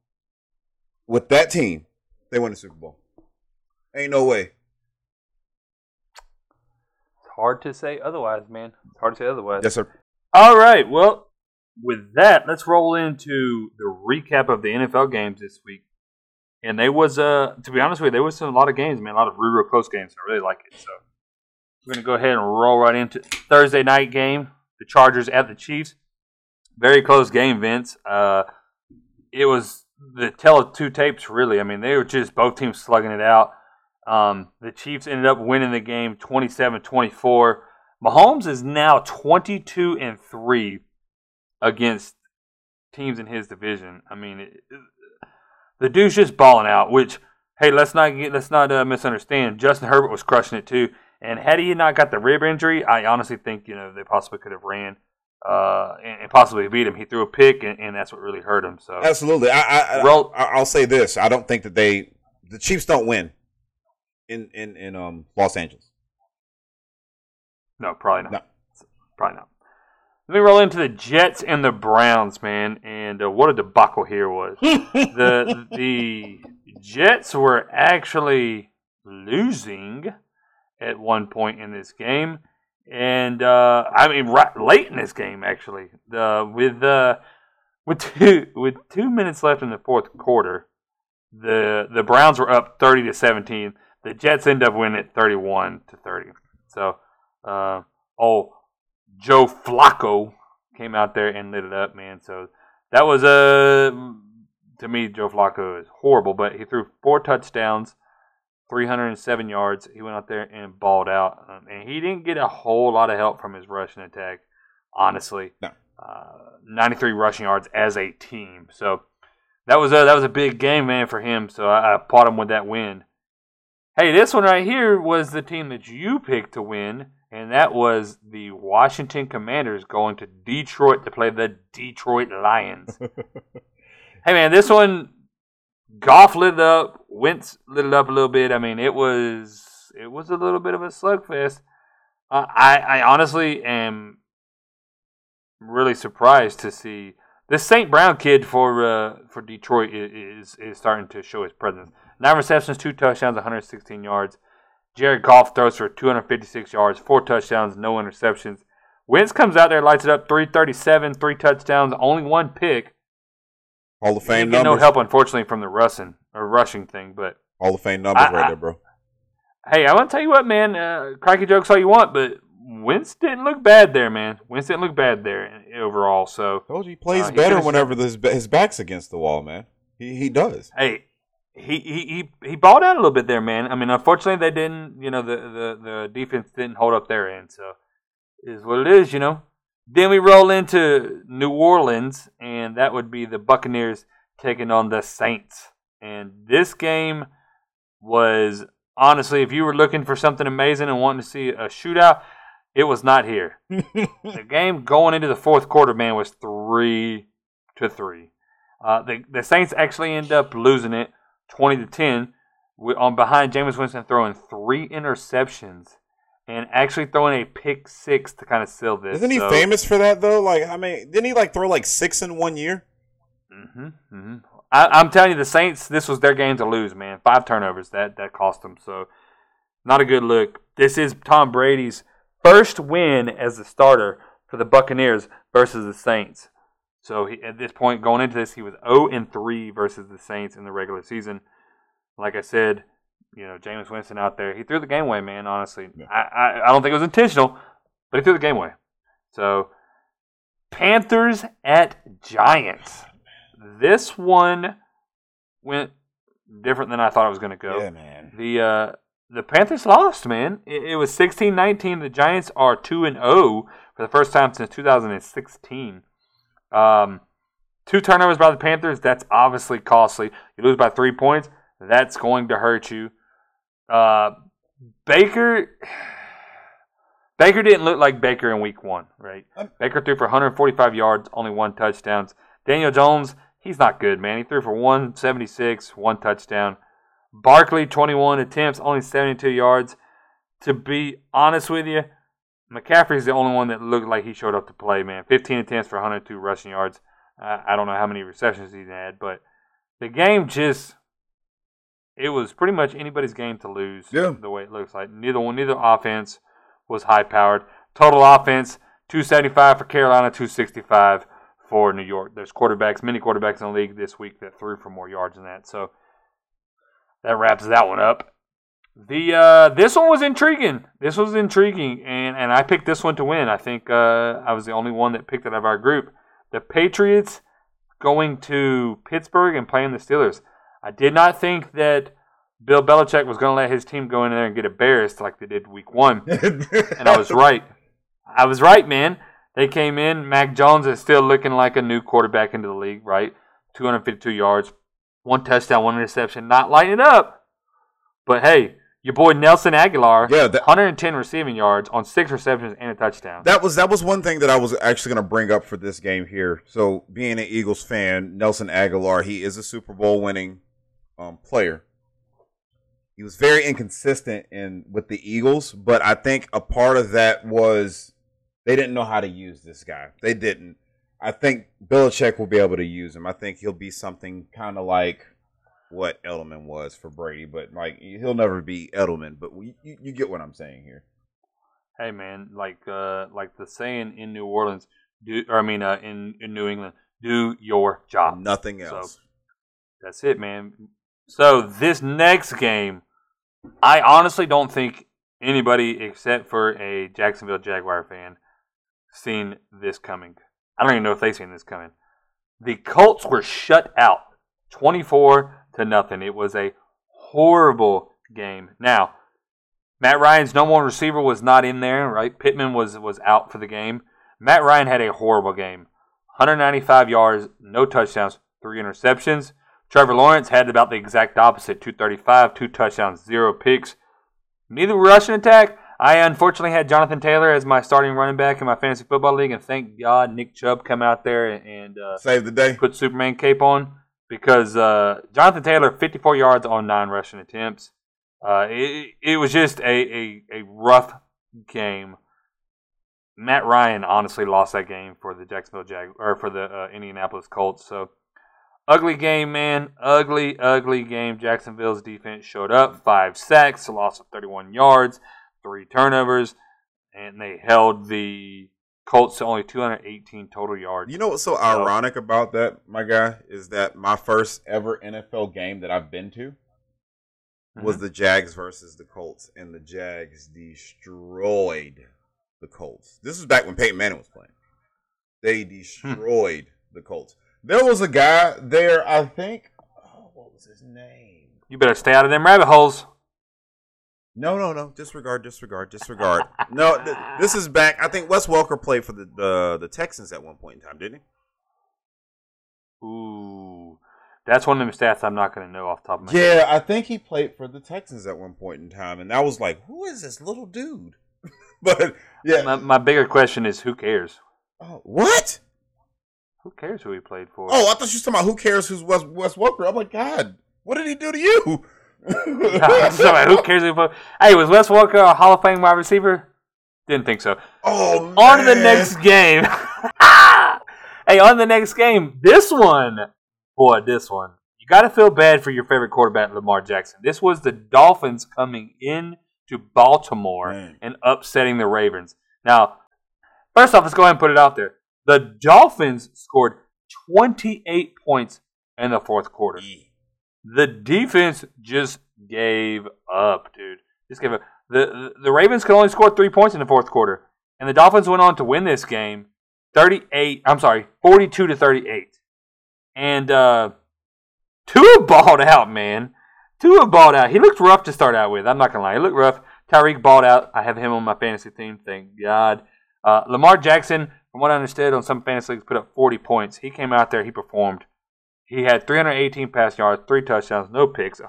with that team, they win the Super Bowl. Ain't no way. It's hard to say otherwise, man. It's hard to say otherwise. Yes, sir. All right. Well, with that, let's roll into the recap of the NFL games this week. And they was, uh, to be honest with you, there was a lot of games, man, a lot of real, close games. I really like it. So we're gonna go ahead and roll right into Thursday night game. The Chargers at the Chiefs. Very close game, Vince. Uh, it was the tell of two tapes, really. I mean, they were just both teams slugging it out. Um, the Chiefs ended up winning the game 27 24. Mahomes is now 22 and 3 against teams in his division. I mean, it, it- the dude's just balling out. Which, hey, let's not get let's not uh, misunderstand. Justin Herbert was crushing it too. And had he not got the rib injury, I honestly think you know they possibly could have ran uh, and, and possibly beat him. He threw a pick, and, and that's what really hurt him. So Absolutely. I, I, I, Roll- I- I'll say this. I don't think that they, the Chiefs don't win in, in, in um, Los Angeles. no, probably not. No. Probably not. Let me roll into the Jets and the Browns, man. And uh, what a debacle here was. the the Jets were actually losing at one point in this game, and uh, I mean right late in this game actually. The with uh, with two with two minutes left in the fourth quarter, the the Browns were up thirty to seventeen. The Jets end up winning at thirty one to thirty. So, uh, oh, Joe Flacco came out there and lit it up, man. So that was a to me, Joe Flacco is horrible, but he threw four touchdowns, 307 yards. He went out there and balled out, um, and he didn't get a whole lot of help from his rushing attack, honestly. No. Uh, 93 rushing yards as a team, so that was a that was a big game, man, for him. So I, I applaud him with that win. Hey, this one right here was the team that you picked to win, and that was the Washington Commanders going to Detroit to play the Detroit Lions. hey, man, this one, Goff lit it up, Wentz lit it up a little bit. I mean, it was it was a little bit of a slugfest. Uh, I I honestly am really surprised to see this St. Brown kid for uh, for Detroit i- is is starting to show his presence. Nine receptions, two touchdowns, 116 yards. Jared Goff throws for 256 yards, four touchdowns, no interceptions. Wentz comes out there, lights it up, 337, three touchdowns, only one pick. Hall of Fame didn't no help, unfortunately, from the rushing or rushing thing. But Hall of Fame numbers I- right I- there, bro. hey, I want to tell you what, man. Uh, cracky jokes all you want, but Wentz didn't look bad there, man. Wentz didn't look bad there overall. So Told you he plays Uh, he better whenever his, his back's against the wall, man. He he does. hey, he he he he balled out a little bit there, man. I mean, unfortunately, they didn't. You know, the the the defense didn't hold up their end. So is what it is, you know. Then we roll into New Orleans, and that would be the Buccaneers taking on the Saints. And this game was honestly, if you were looking for something amazing and wanting to see a shootout, it was not here. the game going into the fourth quarter, man, was three to three. Uh, the the Saints actually end up losing it, twenty to ten, with, on behind Jameis Winston throwing three interceptions and actually throwing a pick six to kind of seal this. Isn't he So- famous for that though? Like, I mean, didn't he like throw like six in one year? hmm hmm I, I'm telling you, the Saints. This was their game to lose, man. Five turnovers that that cost them. So, not a good look. This is Tom Brady's first win as the starter for the Buccaneers versus the Saints. So he, at this point, going into this, he was 0 and 3 versus the Saints in the regular season. Like I said, you know, Jameis Winston out there, he threw the game away, man. Honestly, Yeah. I, I I don't think it was intentional, but he threw the game away. So, Panthers at Giants. This one went different than I thought it was going to go. Yeah, man. The uh, the Panthers lost, man. It, it was 16-19. The Giants are 2 and 0 for the first time since 2016. Um, two turnovers by the Panthers. That's obviously costly. You lose by three points. That's going to hurt you. Uh, Baker. Baker didn't look like Baker in week one, right? Um, Baker threw for 145 yards, only one touchdown. Daniel Jones, he's not good, man. He threw for 176, one touchdown. Barkley, 21 attempts, only 72 yards. To be honest with you, McCaffrey's the only one that looked like he showed up to play, man. 15 attempts for 102 rushing yards. Uh, I don't know how many receptions he had, but the game just it was pretty much anybody's game to lose. Yeah. The way it looks like neither one, neither offense was high powered. Total offense 275 for Carolina, 265 for New York. There's quarterbacks, many quarterbacks in the league this week that threw for more yards than that. So that wraps that one up. The uh, this one was intriguing. This was intriguing, and, and I picked this one to win. I think uh, I was the only one that picked it out of our group. The Patriots going to Pittsburgh and playing the Steelers. I did not think that Bill Belichick was going to let his team go in there and get embarrassed like they did week one, and I was right. I was right, man. They came in. Mac Jones is still looking like a new quarterback into the league, right? 252 yards, one touchdown, one interception. Not lighting up, but hey, your boy Nelson Agholor, Yeah, that- 110 receiving yards on six receptions and a touchdown. That was that was one thing that I was actually going to bring up for this game here. So, being an Eagles fan, Nelson Agholor, he is a Super Bowl winning um, player. He was very inconsistent in with the Eagles, but I think a part of that was they didn't know how to use this guy. They didn't. I think Belichick will be able to use him. I think he'll be something kind of like what Edelman was for Brady, but like he'll never be Edelman. But you, you, you get what I'm saying here. hey man, like uh, like the saying in New Orleans, do or I mean uh, in in New England, do your job. Nothing So- else. That's it, man. So this next game, I honestly don't think anybody except for a Jacksonville Jaguar fan seen this coming. I don't even know if they seen this coming. The Colts were shut out, twenty-four to nothing. It was a horrible game. Now, Matt Ryan's number one receiver was not in there, right? Pittman was was out for the game. Matt Ryan had a horrible game. 195 yards, no touchdowns, three interceptions. Trevor Lawrence had about the exact opposite 235, two touchdowns, zero picks. Neither rushing attack. I unfortunately had Jonathan Taylor as my starting running back in my fantasy football league, and thank God Nick Chubb come out there and uh, Save the day. put Superman cape on because uh, Jonathan Taylor, 54 yards on nine rushing attempts. Uh, it, it was just a, a, a rough game. Matt Ryan honestly lost that game for the Jacksonville Jag or for the uh, Indianapolis Colts. So ugly game, man. Ugly, ugly game. Jacksonville's defense showed up, five sacks, a loss of 31 yards, three turnovers, and they held the Colts to only 218 total yards. You know what's so ironic about that, my guy, is that my first ever NFL game that I've been to was mm-hmm. the Jags versus the Colts, and the Jags destroyed the Colts. This was back when Peyton Manning was playing. They hmm. destroyed the Colts. There was a guy there, I think. Oh, what was his name? You better stay out of them rabbit holes. No, no, no. Disregard, disregard, disregard. no, th- this is back. I think Wes Welker played for the, the the Texans at one point in time, didn't he? Ooh, that's one of them stats I'm not going to know off the top of my head. Yeah, I think he played for the Texans at one point in time, and I was like, "Who is this little dude?" but yeah, My, my bigger question is, who cares? oh, what? Who cares who he played for? Oh, I thought you were talking about who cares who's Wes, Wes Welker. I'm like, God, what did he do to you? Sorry, who cares played? Hey, was Wes Welker a Hall of Fame wide receiver? Didn't think so. oh, On to the next game. Ah! hey, on the next game. This one, boy, this one. You got to feel bad for your favorite quarterback, Lamar Jackson. This was the Dolphins coming in to Baltimore Man. and upsetting the Ravens. Now, first off, let's go ahead and put it out there. The Dolphins scored 28 points in the fourth quarter. The defense just gave up, dude. Just gave up. The, the Ravens could only score three points in the fourth quarter, and the Dolphins went on to win this game, thirty-eight. I'm sorry, forty-two to thirty-eight. And uh, Tua balled out, man. Tua balled out. He looked rough to start out with. I'm not gonna lie. He looked rough. Tyreek balled out. I have him on my fantasy team. Thank God. Uh, Lamar Jackson, from what I understood, on some fantasy leagues, put up 40 points. He came out there. He performed. He had 318 passing yards, three touchdowns, no picks,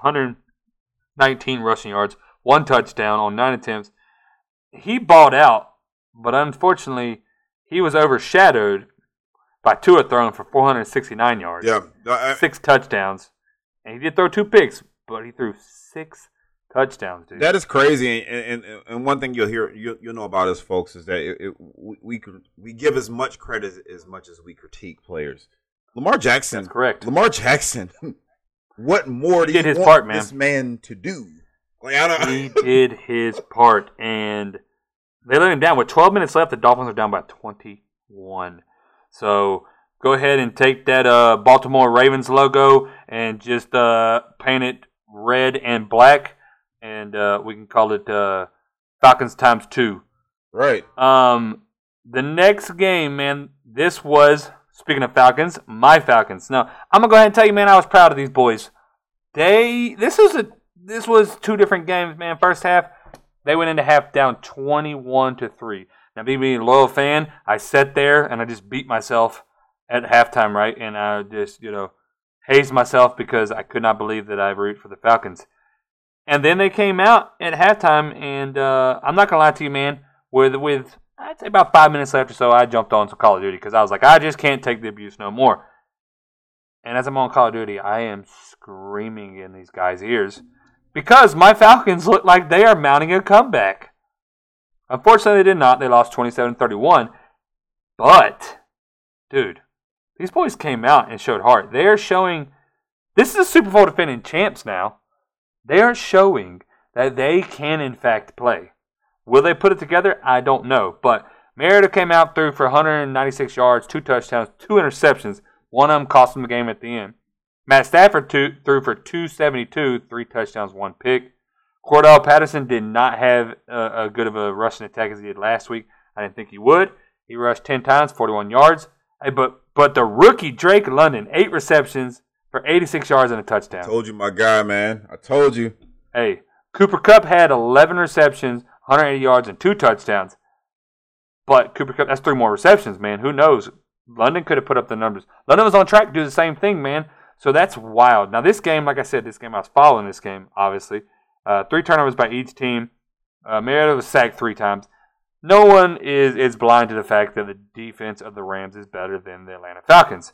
119 rushing yards, one touchdown on nine attempts. He balled out, but unfortunately, he was overshadowed by Tua throwing for 469 yards, Yeah, I- six touchdowns, and he did throw two picks, but he threw six touchdowns, dude. that is crazy. And, and and one thing you'll hear you you'll know about us folks is that it, it, we we we give as much credit as much as we critique players. Lamar Jackson, That's correct. Lamar Jackson. What more do He did you his part, man. this man to do? Like I don't. he did his part, and they let him down. With 12 minutes left, the Dolphins are down by 21. So go ahead and take that uh, Baltimore Ravens logo and just uh, paint it red and black, and uh, we can call it uh, Falcons times two. right. Um, the next game, man, this was speaking of Falcons, my Falcons. Now, I'm gonna go ahead and tell you, man, I was proud of these boys. They this was a this was two different games, man. First half, they went into half down 21 to three. Now, me being a loyal fan, I sat there and I just beat myself at halftime, right? And I just you know hazed myself because I could not believe that I root for the Falcons. And then they came out at halftime, and uh, I'm not gonna lie to you, man. With with I'd say about five minutes left or so, I jumped on some Call of Duty because I was like, I just can't take the abuse no more. And as I'm on Call of Duty, I am screaming in these guys' ears because my Falcons look like they are mounting a comeback. Unfortunately, they did not. They lost 27 31. But, dude, these boys came out and showed heart. They are showing. This is a Super Bowl defending champs now. They are showing that they can, in fact, play. Will they put it together? I don't know. But Mariota came out threw for 196 yards, two touchdowns, two interceptions. One of them cost them the game at the end. Matt Stafford two, threw for 272, three touchdowns, one pick. Cordarrelle Patterson did not have a, a good of a rushing attack as he did last week. I didn't think he would. He rushed 10 times, 41 yards. Hey, but but the rookie Drake London, eight receptions for 86 yards and a touchdown. I Told you, my guy, man. I told you. Hey, Cooper Kupp had 11 receptions, 180 yards, and two touchdowns. But Cooper Kupp, that's three more receptions, man. Who knows? London could have put up the numbers. London was on track to do the same thing, man. So that's wild. Now, this game, like I said, this game, I was following this game, obviously. Uh, three turnovers by each team. Uh, Mariota was sacked three times. No one is, is blind to the fact that the defense of the Rams is better than the Atlanta Falcons.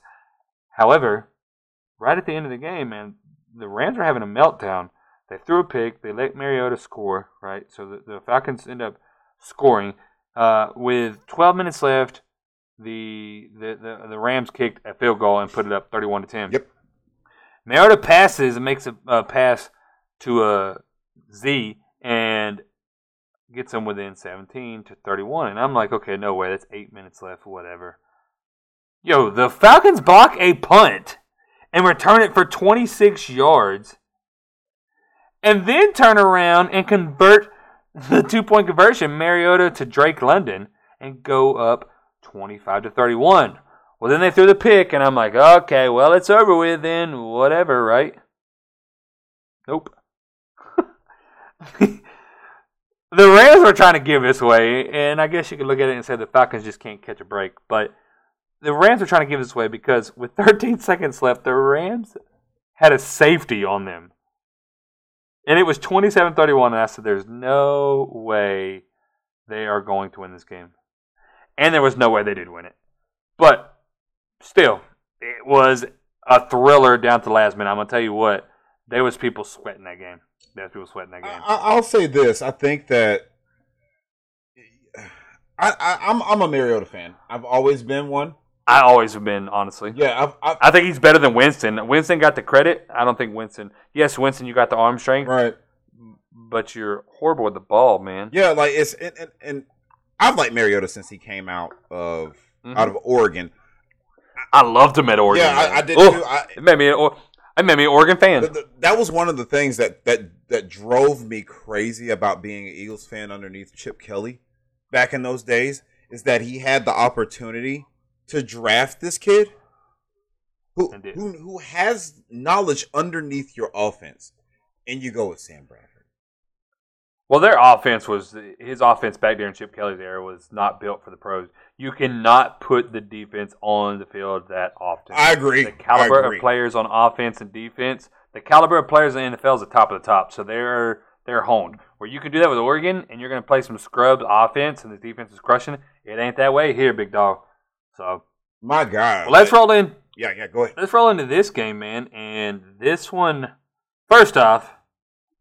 However, right at the end of the game, man, the Rams are having a meltdown. They threw a pick. They let Mariota score, right? So the, the Falcons end up scoring. Uh, with 12 minutes left, the, the, the, the Rams kicked a field goal and put it up 31 to 10. Yep. Mariota passes and makes a, a pass to a Z and gets them within 17 to 31. And I'm like, okay, no way. That's eight minutes left, whatever. Yo, the Falcons block a punt and return it for 26 yards and then turn around and convert the two point conversion, Mariota to Drake London, and go up 25 to 31. Well, then they threw the pick, and I'm like, okay, well, it's over with then, whatever, right? Nope. the Rams were trying to give this away, and I guess you could look at it and say the Falcons just can't catch a break, but the Rams were trying to give this away because with 13 seconds left, the Rams had a safety on them. And it was 27 31, and I said, There's no way they are going to win this game. And there was no way they did win it. But still, it was a thriller down to the last minute. I'm going to tell you what, there was people sweating that game. There was people sweating that game. I, I'll say this. I think that I, I, I'm I'm a Mariota fan. I've always been one. I always have been, honestly. Yeah, I've, I've I think he's better than Winston. Winston got the credit. I don't think Winston. Yes, Winston, you got the arm strength, right. but you're horrible with the ball, man. Yeah, like it's and, and, and I've liked Mariota since he came out of Mhm. out of Oregon. I loved him at Oregon. yeah, I. I did Ooh, too. I, It made me. an It made me an Oregon fan. th- th- that was one of the things that that that drove me crazy about being an Eagles fan underneath Chip Kelly back in those days is that he had the opportunity to draft this kid who who who has knowledge underneath your offense. and you go with Sam Bradford. Well, their offense was his offense back there in Chip Kelly's era was not built for the pros. You cannot put the defense on the field that often. I agree. The caliber agree. of players on offense and defense, the caliber of players in the NFL is the top of the top. So they're they're honed. Where you can do that with Oregon, and you're going to play some scrubs offense, and the defense is crushing. It ain't that way here, big dog. So My God. well, let's roll in. Yeah, yeah. Go ahead. Let's roll into this game, man. And this one, first off,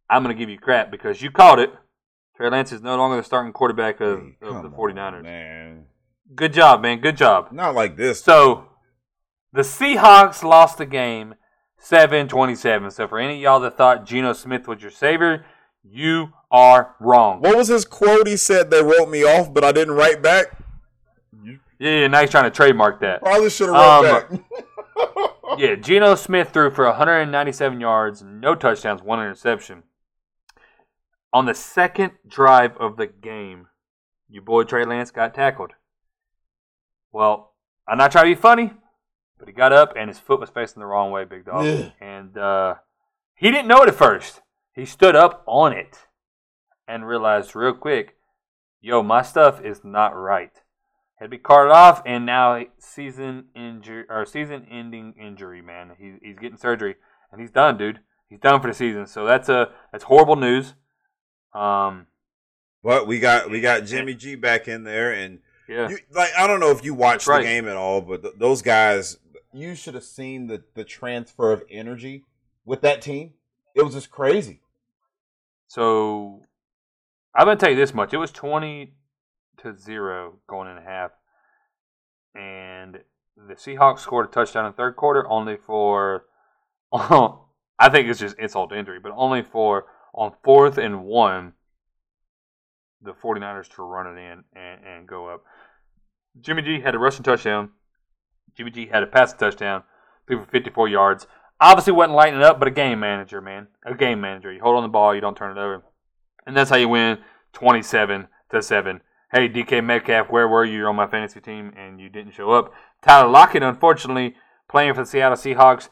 I'm going to give you crap because you called it. Trey Lance is no longer the starting quarterback of, Hey, of the on, 49ers. man. Good job, man. Good job. Not like this. So, the Seahawks lost the game 7 27. So, for any of y'all that thought Geno Smith was your savior, you are wrong. what was his quote? He said they wrote me off, but I didn't write back. Yeah, yeah, now he's trying to trademark that. Probably should have wrote Um, back. Yeah, Geno Smith threw for 197 yards, no touchdowns, one interception. On the second drive of the game, your boy Trey Lance got tackled. Well, I'm not trying to be funny, but he got up and his foot was facing the wrong way, big dog. Yeah. And uh, he didn't know it at first. He stood up on it and realized real quick, yo, my stuff is not right. Had to be carted off, and now season injury or season-ending injury, man. He's he's getting surgery, and he's done, dude. He's done for the season. So that's a that's horrible news. Um, But we got we got Jimmy G back in there, and yeah, you, like I don't know if you watched right. the game at all, but th- those guys, you should have seen the the transfer of energy with that team. It was just crazy. So I'm gonna tell you this much: it was twenty to zero going in half, and the Seahawks scored a touchdown in third quarter, only for I think it's just insult to injury, but only for on fourth and one, the 49ers to run it in and, and go up. Jimmy G had a rushing touchdown. Jimmy G had a passing touchdown, threw for 54 yards. Obviously wasn't lighting it up, but a game manager, man. A game manager. You hold on the ball, you don't turn it over. And that's how you win 27 to 7. Hey, DK Metcalf, where were you? You're on my fantasy team and you didn't show up. Tyler Lockett, unfortunately, playing for the Seattle Seahawks.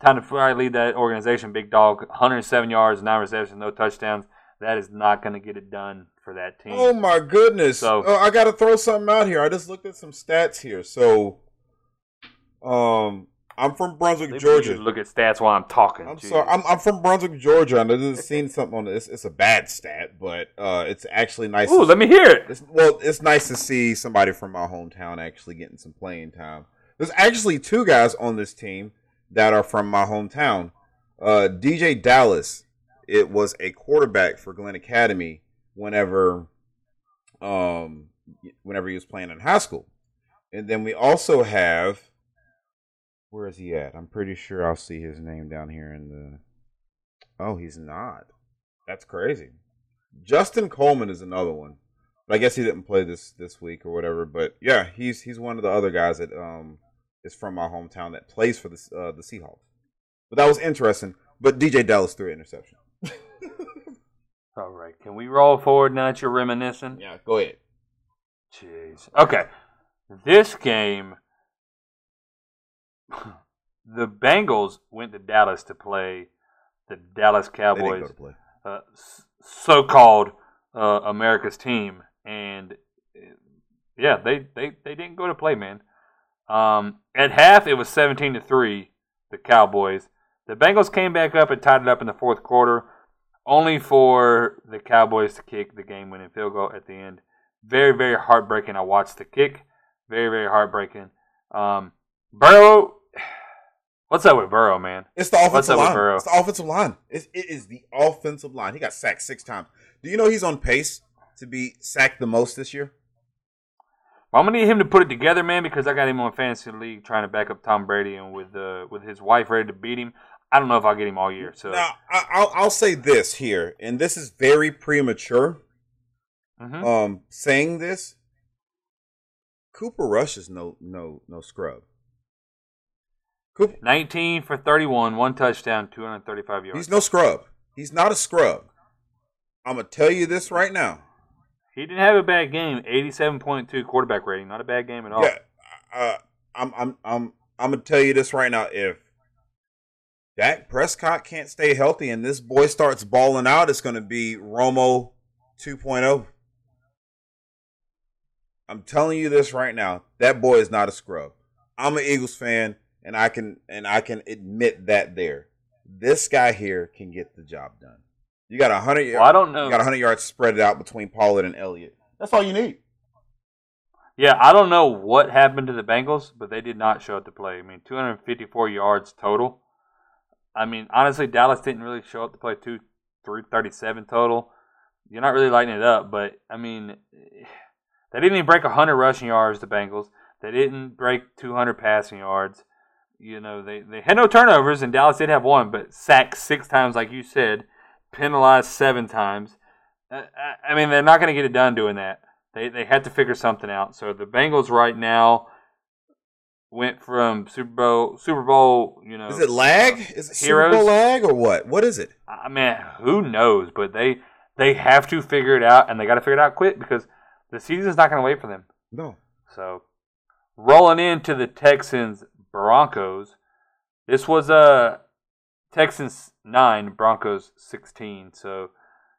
Time to lead that organization, big dog. 107 yards, 9 receptions, no touchdowns. That is not going to get it done for that team. Oh my goodness! So- Oh, I got to throw something out here. I just looked at some stats here. So, um, I'm from Brunswick, Maybe Georgia. you Look at stats while I'm talking. I'm sorry. I'm, I'm from Brunswick, Georgia, and I just seen something on this. It's a bad stat, but uh, it's actually nice. Ooh, to, let me hear it. it's, well, it's nice to see somebody from my hometown actually getting some playing time. There's actually two guys on this team that are from my hometown. Uh, DeeJay Dallas, it was a quarterback for Glynn Academy whenever, um, whenever he was playing in high school, and then we also have. Where is he at? I'm pretty sure I'll see his name down here in the. Oh, he's not. That's crazy. Justin Coleman is another one, but I guess he didn't play this this week or whatever. But yeah, he's he's one of the other guys that um is from my hometown that plays for the uh, the Seahawks. But that was interesting. But DeeJay Dallas threw an interception. All right. Can we roll forward now that you're reminiscing? yeah, go ahead. Jeez. Okay. This game, the Bengals went to Dallas to play the Dallas Cowboys, go to play. uh, so-called uh, America's team, and uh, yeah, they, they, they didn't go to play, man. Um, at half, it was seventeen to three, the Cowboys. The Bengals came back up and tied it up in the fourth quarter, only for the Cowboys to kick the game-winning field goal at the end. Very, very heartbreaking. I watched the kick. Very, very heartbreaking. Um, Burrow, what's up with Burrow, man? It's the offensive What's up with line. Burrow? It's the offensive line. It, it is the offensive line. He got sacked six times. Do you know he's on pace to be sacked the most this year? Well, I'm gonna need him to put it together, man, because I got him on fantasy league trying to back up Tom Brady, and with uh, with his wife ready to beat him, I don't know if I'll get him all year. So, Now, I, I'll, I'll say this here, and this is very premature. Mhm. Um, saying this, Cooper Rush is no no no scrub. Cooper, 19 for 31, one touchdown, 235 yards. he's no scrub. He's not a scrub. I'm gonna tell you this right now. he didn't have a bad game. 87.2 quarterback rating, not a bad game at all. Yeah, uh, I'm I'm I'm I'm gonna tell you this right now. If Dak Prescott can't stay healthy and this boy starts balling out, it's going to be Romo 2.0. I'm telling you this right now. That boy is not a scrub. I'm an Eagles fan and I can and I can admit that there. This guy here can get the job done. You got a hundred. Well, I don't know. You got a hundred yards spread out between Pollard and Elliott. That's all you need. Yeah, I don't know what happened to the Bengals, but they did not show up to play. I mean, 254 yards total. I mean, honestly, Dallas didn't really show up to play two, three, 37 total. You're not really lighting it up, but I mean, they didn't even break 100 rushing yards. The Bengals. They didn't break 200 passing yards. You know, they, they had no turnovers, and Dallas did have one, but sacked six times, like you said, penalized seven times. Uh, I, I mean, they're not going to get it done doing that. They they had to figure something out. So the Bengals right now went from Super Bowl Super Bowl, you know. Is it lag? Uh, is it Super Bowl lag or what? What is it? I mean, who knows? But they they have to figure it out, and they got to figure it out quick because the season's not going to wait for them. No. So rolling into the Texans Broncos, this was a Texans nine Broncos sixteen. So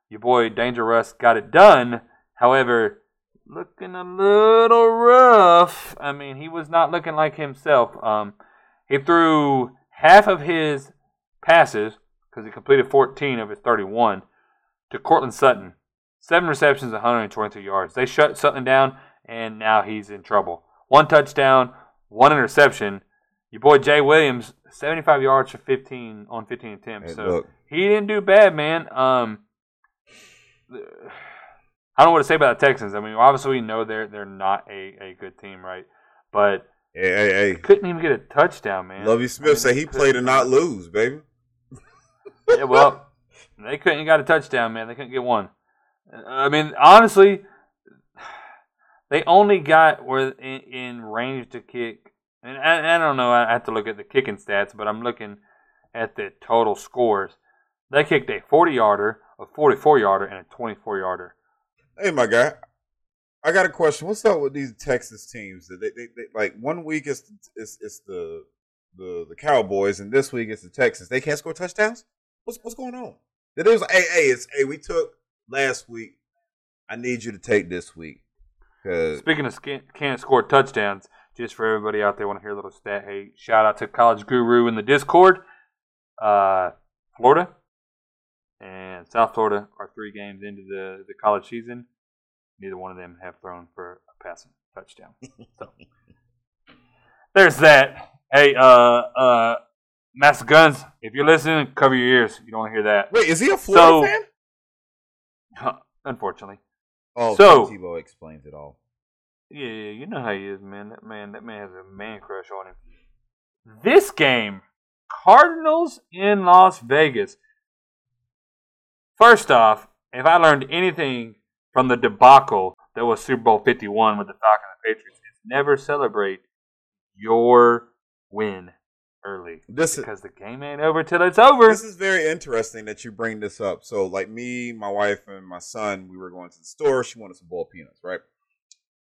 your boy Danger Russ got it done. However, looking a little rough. I mean, he was not looking like himself. Um, he threw half of his passes because he completed 14 of his 31 to Courtland Sutton. Seven receptions, 122 yards. They shut Sutton down, and now he's in trouble. One touchdown, one interception. Your boy Jay Williams, 75 yards for 15 on 15 attempts. Hey, so look. he didn't do bad, man. Um, I don't know what to say about the Texans. I mean, obviously we know they're they're not a, a good team, right? But Hey, hey, hey. couldn't even get a touchdown, man. Lovie Smith I mean, said he played to not lose, baby. Yeah, well, they couldn't got a touchdown, man. They couldn't get one. I mean, honestly, they only got were in, in range to kick. And I, I don't know. I have to look at the kicking stats, but I'm looking at the total scores. They kicked a 40 yarder, a 44 yarder, and a 24 yarder. Hey, my guy. I got a question. What's up with these Texas teams? They, they, they, like one week it's it's, it's the, the the Cowboys, and this week it's the Texans. They can't score touchdowns. What's what's going on? It was hey hey it's hey we took last week. I need you to take this week because Speaking of can't score touchdowns, just for everybody out there want to hear a little stat, hey, shout out to College Guru in the Discord. Uh, Florida and South Florida are three games into the, the college season. Neither one of them have thrown for a passing touchdown. So there's that. Hey, uh, uh, Master Guns, if you're listening, cover your ears. You don't want to hear that. wait is he a Florida So- fan? Unfortunately. Oh, so- Tebow explains it all. Yeah, yeah, you know how he is, man. That man, that man has a man crush on him. This game, Cardinals in Las Vegas. First off, if I learned anything from the debacle that was Super Bowl 51 with the Falcons and the Patriots, it's never celebrate your win early This is because the game ain't over till it's over. This is very interesting that you bring this up. So, like me, my wife, and my son, we were going to the store. She wanted some boiled peanuts, right?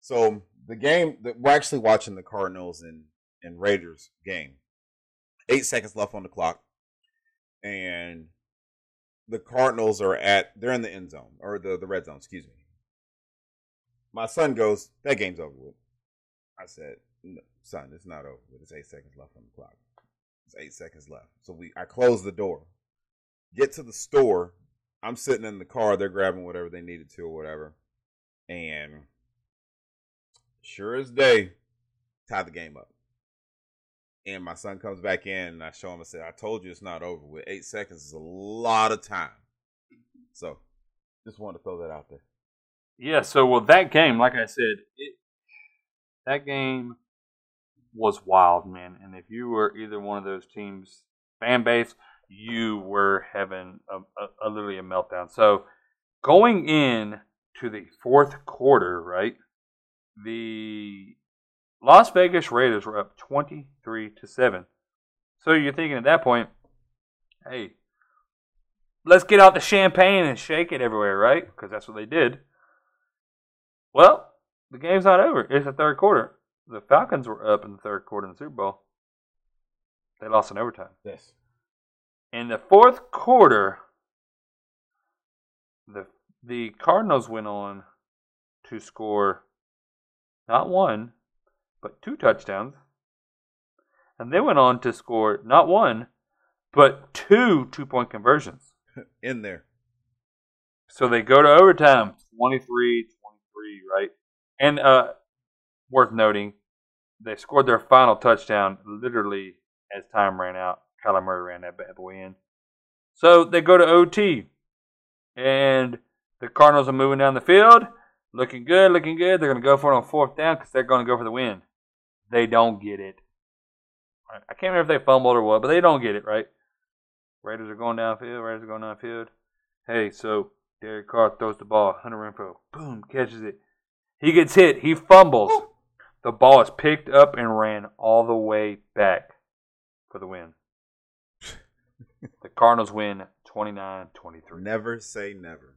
So the game that we're actually watching the Cardinals and and Raiders game. Eight seconds left on the clock, and the Cardinals are at they're in the end zone or the the red zone. Excuse me. My son goes, "That game's over with." I said, "No, "Son, it's not over with. It's eight seconds left on the clock." It's eight seconds left. So we I close the door. Get to the store. I'm sitting in the car, they're grabbing whatever they needed to or whatever. And sure as day, tie the game up. And my son comes back in and I show him I said, I told you it's not over with. Eight seconds is a lot of time. So just wanted to throw that out there. Yeah, so well that game, like I said, it, that game was wild, man. And if you were either one of those teams fan base, you were having a, a, a literally a meltdown. So going in to the fourth quarter, right? The Las Vegas Raiders were up twenty three to seven. So you're thinking at that point, hey, let's get out the champagne and shake it everywhere, right? Because that's what they did. Well, the game's not over. It's the third quarter. The Falcons were up in the third quarter in the Super Bowl. They lost in overtime. Yes. In the fourth quarter, the the Cardinals went on to score not one, but two touchdowns. And they went on to score not one, but two two point conversions. In there. So they go to overtime 23 23, right? And uh, worth noting, they scored their final touchdown literally as time ran out. Kyler Murray ran that bad boy in. So they go to OT. And the Cardinals are moving down the field. Looking good, looking good. They're going to go for it on fourth down because they're going to go for the win. They don't get it. I can't remember if they fumbled or what, but they don't get it, right? Raiders are going downfield. Raiders are going downfield. Hey, so Derek Carr throws the ball. Hunter Renfrow, boom, catches it. He gets hit. He fumbles. The ball is picked up and ran all the way back for the win. the Cardinals win 29 23. Never say never.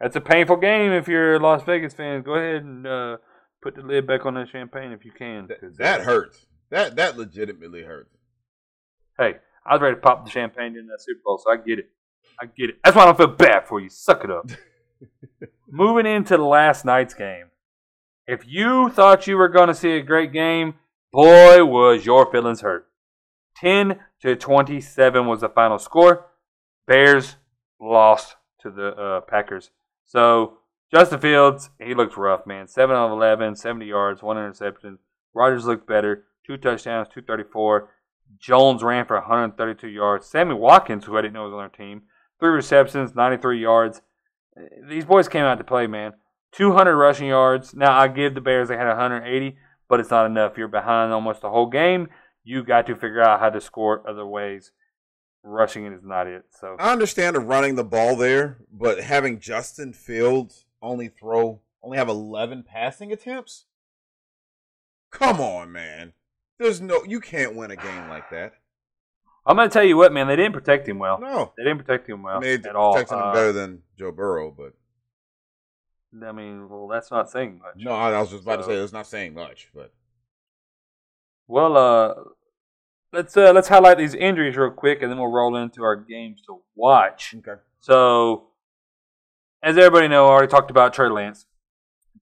That's a painful game if you're a Las Vegas fans. Go ahead and uh, put the lid back on that champagne if you can. That, that hurts. That that legitimately hurts. Hey, I was ready to pop the champagne in that Super Bowl, so I get it. I get it. That's why I don't feel bad for you. Suck it up. Moving into last night's game. If you thought you were going to see a great game, boy, was your feelings hurt. 10 to 27 was the final score. Bears lost to the uh, Packers. So, Justin Fields, he looked rough, man. 7 of 11, 70 yards, one interception. Rodgers looked better. Two touchdowns, 234. Jones ran for 132 yards. Sammy Watkins, who I didn't know was on their team, three receptions, 93 yards. These boys came out to play, man. 200 rushing yards. Now, I give the Bears they had 180, but it's not enough. You're behind almost the whole game. You got to figure out how to score other ways. Rushing it is not it. So I understand running the ball there, but having Justin Fields only throw only have eleven passing attempts. Come on, man. There's no you can't win a game like that. I'm going to tell you what, man. They didn't protect him well. No. They didn't protect him well I mean, at all. protecting him Uh, better than Joe Burrow, but I mean, well, that's not saying much. no, I I was just about to say it's not saying much, but Well, uh, let's uh, let's highlight these injuries real quick, and then we'll roll into our games to watch. okay. So, as everybody know, I already talked about Trey Lance.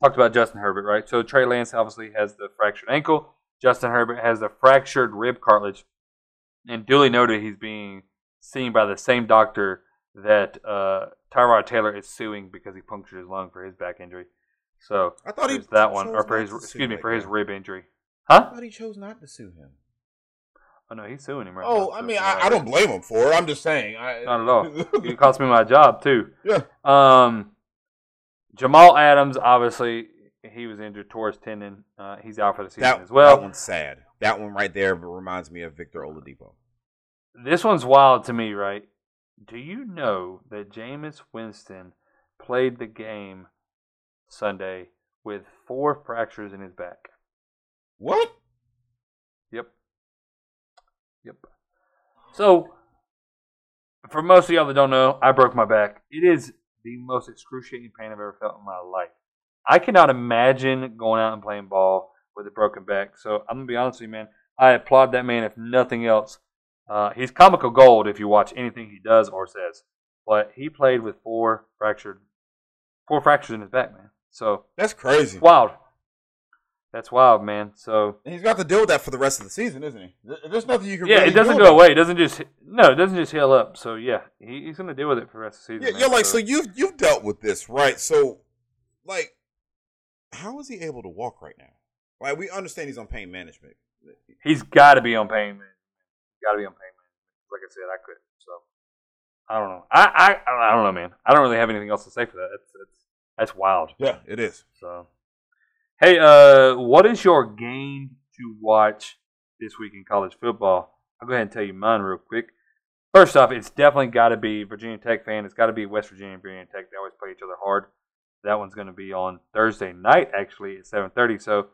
Talked about Justin Herbert, right? So Trey Lance obviously has the fractured ankle. Justin Herbert has the fractured rib cartilage, and duly noted he's being seen by the same doctor that uh, Tyrod Taylor is suing because he punctured his lung for his back injury. So I thought he there's that one, or for his excuse me that for his guy. rib injury. I Huh? thought he chose not to sue him. Oh no, he's suing him right Oh, now. Oh, I so mean, I, I don't blame him for it. I'm just saying. I, Not at all. It cost me my job too. yeah. Um, Jamal Adams, obviously, he was injured, his tendon. Uh, he's out for the season That, as well. that one's sad. That one right there reminds me of Victor Oladipo. This one's wild to me, right? Do you know that Jameis Winston played the game Sunday with four fractures in his back? What? Yep. So, for most of y'all that don't know, I broke my back. It is the most excruciating pain I've ever felt in my life. I cannot imagine going out and playing ball with a broken back. So, I'm going to be honest with you, man. I applaud that man, if nothing else. Uh, he's comical gold if you watch anything he does or says. But he played with four fractured, four fractures in his back, man. So, That's crazy. wild. That's wild, man. So, And he's got to deal with that for the rest of the season, isn't he? There- There's nothing you can. Yeah, really it doesn't do go away. It doesn't just no, it doesn't just heal up. So yeah, he, he's gonna deal with it for the rest of the season. Yeah, man. you're like so you've you've dealt with this, right? So, like, how is he able to walk right now? Like, we understand he's on pain management. he's got to be on pain, man. Got to be on pain, man. Like I said, I could. So I don't know. I, I I don't know, man. I don't really have anything else to say for that. That's that's that's wild. Yeah, it is. So hey, uh, what is your game to watch this week in college football? I'll go ahead and tell you mine real quick. First off, it's definitely got to be Virginia Tech fan. It's got to be West Virginia and Virginia Tech. They always play each other hard. That one's going to be on Thursday night, actually at seven thirty. So,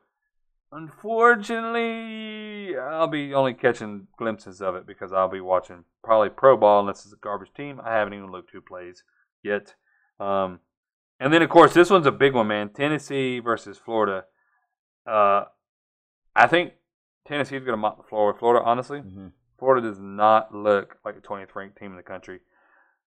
unfortunately, I'll be only catching glimpses of it because I'll be watching probably pro ball unless it's a garbage team. I haven't even looked who plays yet. Um, and then, of course, this one's a big one, man. Tennessee versus Florida. Uh, I think Tennessee's going to mop the floor with Florida, honestly. Mhm. Florida does not look like a 20th ranked team in the country.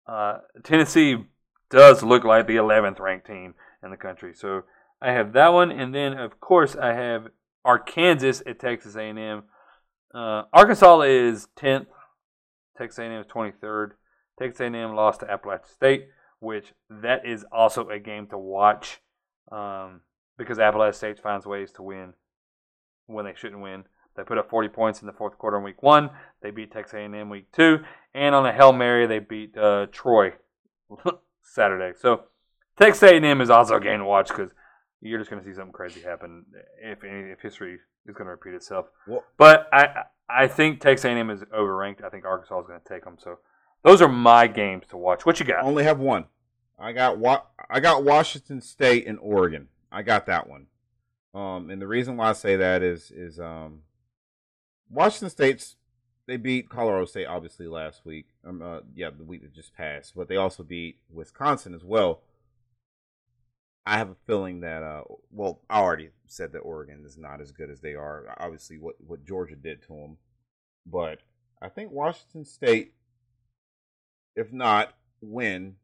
Uh, Tennessee does look like the 11th ranked team in the country. So I have that one, and then of course I have Arkansas at Texas A&M. Uh, Arkansas is 10th. Texas A&M is 23rd. Texas A&M lost to Appalachian State, which that is also a game to watch um, because Appalachian State finds ways to win when they shouldn't win. They put up 40 points in the fourth quarter in week one. They beat Texas A&M week two, and on a hail mary they beat uh, Troy Saturday. So Texas A&M is also a game to watch because you're just going to see something crazy happen if if history is going to repeat itself. Well- but I I think Texas A&M is overranked. I think Arkansas is going to take them. So those are my games to watch. What you got? I only have one. I got wa- I got Washington State and Oregon. I got that one. Um, and the reason why I say that is is um, Washington State's they beat Colorado State obviously last week. Um, uh, yeah, the week that just passed, but they also beat Wisconsin as well. I have a feeling that uh, well, I already said that Oregon is not as good as they are. Obviously, what what Georgia did to them, but I think Washington State, if not win,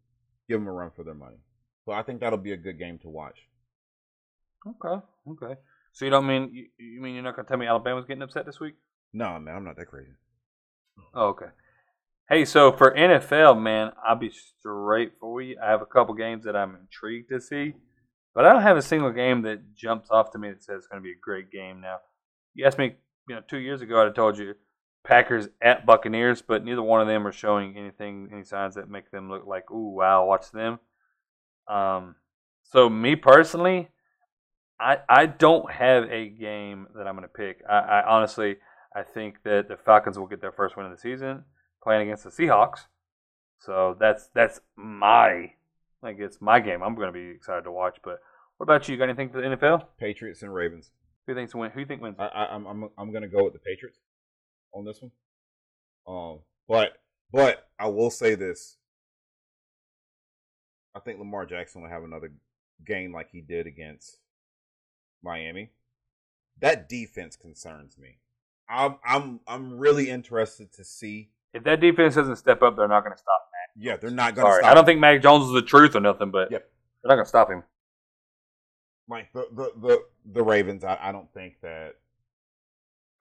give them a run for their money. So I think that'll be a good game to watch. Okay, okay. So you don't mean you, you mean you're not to tell me Alabama's getting upset this week? No, man, I'm not that crazy. Oh, okay. Hey, so for NFL, man, I'll be straight for you. I have a couple games that I'm intrigued to see, but I don't have a single game that jumps off to me that says it's going to be a great game. Now, you asked me, you know, two years ago, I'd have told you Packers at Buccaneers, but neither one of them are showing anything, any signs that make them look like, ooh, wow, watch them. Um, so me personally, I I don't have a game that I'm going to pick. I, I honestly. I think that the Falcons will get their first win of the season playing against the Seahawks. So that's that's my like it's my game. I'm going to be excited to watch. But what about you? You got anything for the NFL? Patriots and Ravens. Who thinks win? Who you think wins? I, I, I'm I'm I'm gonna go with the Patriots on this one. Um, but but I will say this. I think Lamar Jackson will have another game like he did against Miami. That defense concerns me. I'm I'm I'm really interested to see. If that defense doesn't step up, they're not going to stop Mac. Yeah, they're not gonna Sorry, stop. I don't think Mac Jones is the truth or nothing, but Yep. they're not going to stop him. like the the the, the Ravens. I, I don't think that.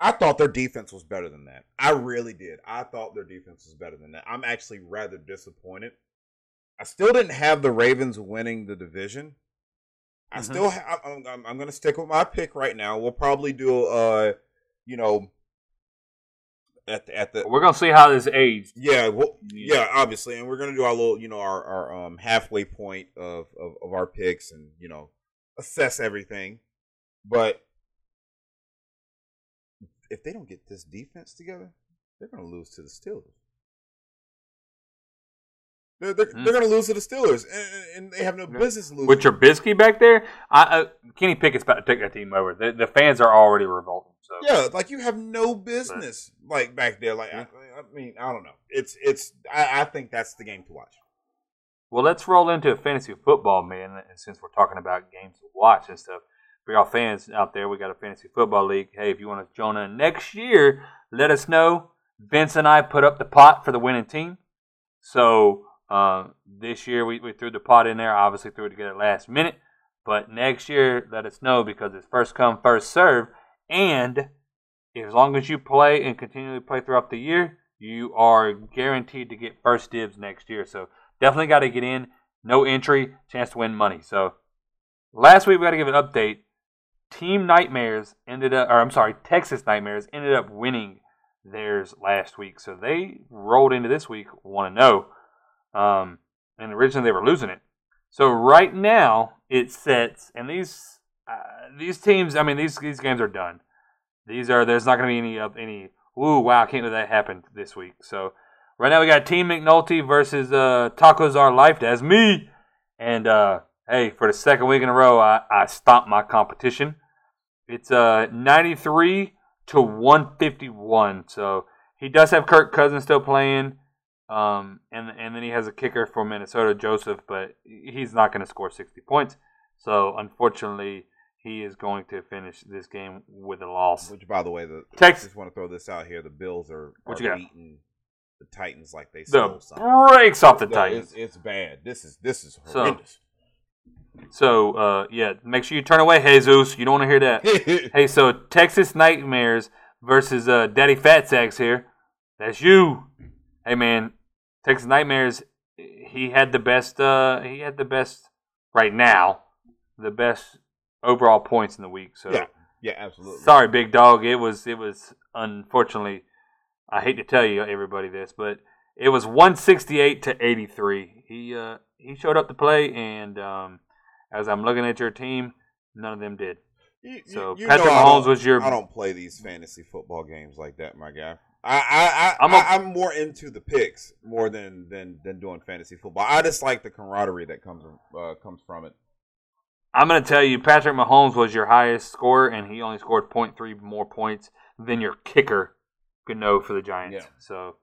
I thought their defense was better than that. I really did. I thought their defense was better than that. I'm actually rather disappointed. I still didn't have the Ravens winning the division. I Mhm. still have. I'm, I'm, I'm going to stick with my pick right now. We'll probably do uh, you know, at the, at the We're going to see how this aged. yeah, well, yeah, obviously, and we're gonna do our little, you know, our our um halfway point of of, of our picks, and you know, assess everything. But if they don't get this defense together, they're gonna lose to the Steelers. They're they're, Hmm. they're gonna lose to the Steelers, and, and they have no business losing. With Trubisky back there, I, uh, Kenny Pickett's about to take that team over. The, the fans are already revolting. So yeah, like you have no business like back there. Like I, I mean, I don't know. It's it's. I, I think that's the game to watch. Well, let's roll into a fantasy football, man. And since we're talking about games to watch and stuff, for y'all fans out there, we got a fantasy football league. Hey, if you want to join in next year, let us know. Vince and I put up the pot for the winning team. So uh, this year we, we threw the pot in there. Obviously, threw it together last minute. But next year, let us know because it's first come, first serve. And as long as you play and continually play throughout the year, you are guaranteed to get first dibs next year. So definitely got to get in. No entry, chance to win money. So last week we got to give an update. Team Nightmares ended up, or I'm sorry, Texas Nightmares ended up winning theirs last week. So they rolled into this week one to know. Um, and originally they were losing it. So right now it sets, and these uh, these teams, I mean these these games are done. These are there's not going to be any of any. Ooh, wow! I can't believe that happened this week. So right now we got Team McNulty versus uh, Tacos Are Life. That's me. And uh, hey, for the second week in a row, I, I stomped my competition. It's uh 93 to 151. So he does have Kirk Cousins still playing. Um, and and then he has a kicker for Minnesota, Joseph, but he's not going to score 60 points. So unfortunately, he is going to finish this game with a loss. Which, by the way, the Texas- just want to throw this out here: the Bills are, are beating the Titans like they The stole something. breaks off the Titans. It's, it's bad. This is this is horrendous. So, uh, yeah, make sure you turn away, Jesus. You don't want to hear that. hey, so Texas Nightmares versus uh, Daddy Fat Sacks here. That's you. Hey, man, Texas Nightmares. He had the best. Uh, he had the best right now. The best overall points in the week. So, yeah, yeah, absolutely. sorry, big dog. It was. It was unfortunately. I hate to tell you everybody this, but it was 168 to 83. He uh, he showed up to play, and um, as I'm looking at your team, none of them did. You- So you Patrick Mahomes was your. I don't play these fantasy football games like that, my guy. I, I, I, I'm I'm, a- I, am more into the picks more than than than doing fantasy football. I just like the camaraderie that comes uh, comes from it. I'm going to tell you, Patrick Mahomes was your highest scorer, and he only scored 0.3 more points than your kicker Gano for the Giants. Yeah. So,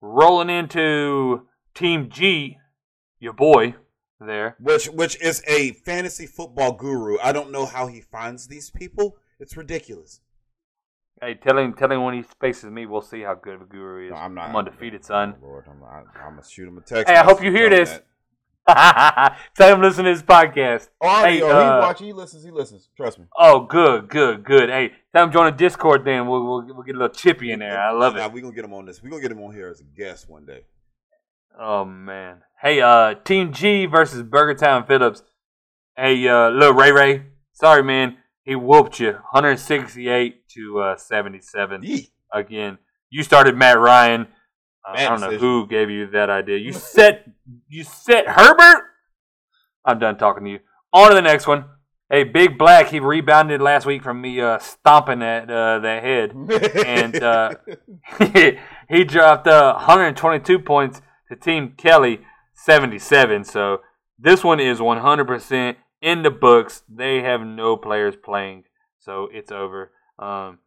rolling into Team G, your boy there. Which which is a fantasy football guru. I don't know how he finds these people. It's ridiculous. Hey, tell him, tell him when he faces me, we'll see how good of a guru he is. No, I'm not. I'm undefeated, son. Oh, Lord, I'm, I, I'm gonna shoot him a text. Hey, I hope you hear this. tell him listen to this podcast. Oh, Hey, oh, uh, he watches. He listens. He listens. Trust me. Oh, good, good, good. Hey, tell him join the Discord then. We'll, we'll, we'll get a little chippy in there. I love it. we're gonna get him on this. We're gonna get him on here as a guest one day. Oh man. Hey, uh, Team G versus Burger Town Phillips. Hey, uh, little Ray Ray. Sorry, man. He whooped you, 168 to uh, 77. Yee. Again, you started Matt Ryan. Uh, I don't know decision. who gave you that idea. You set, you set Herbert. I'm done talking to you. On to the next one. Hey, Big Black. He rebounded last week from me uh, stomping at uh, that head. And, uh, he dropped uh, 122 points to Team Kelly 77. So this one is 100% in the books. They have no players playing, so it's over. Um,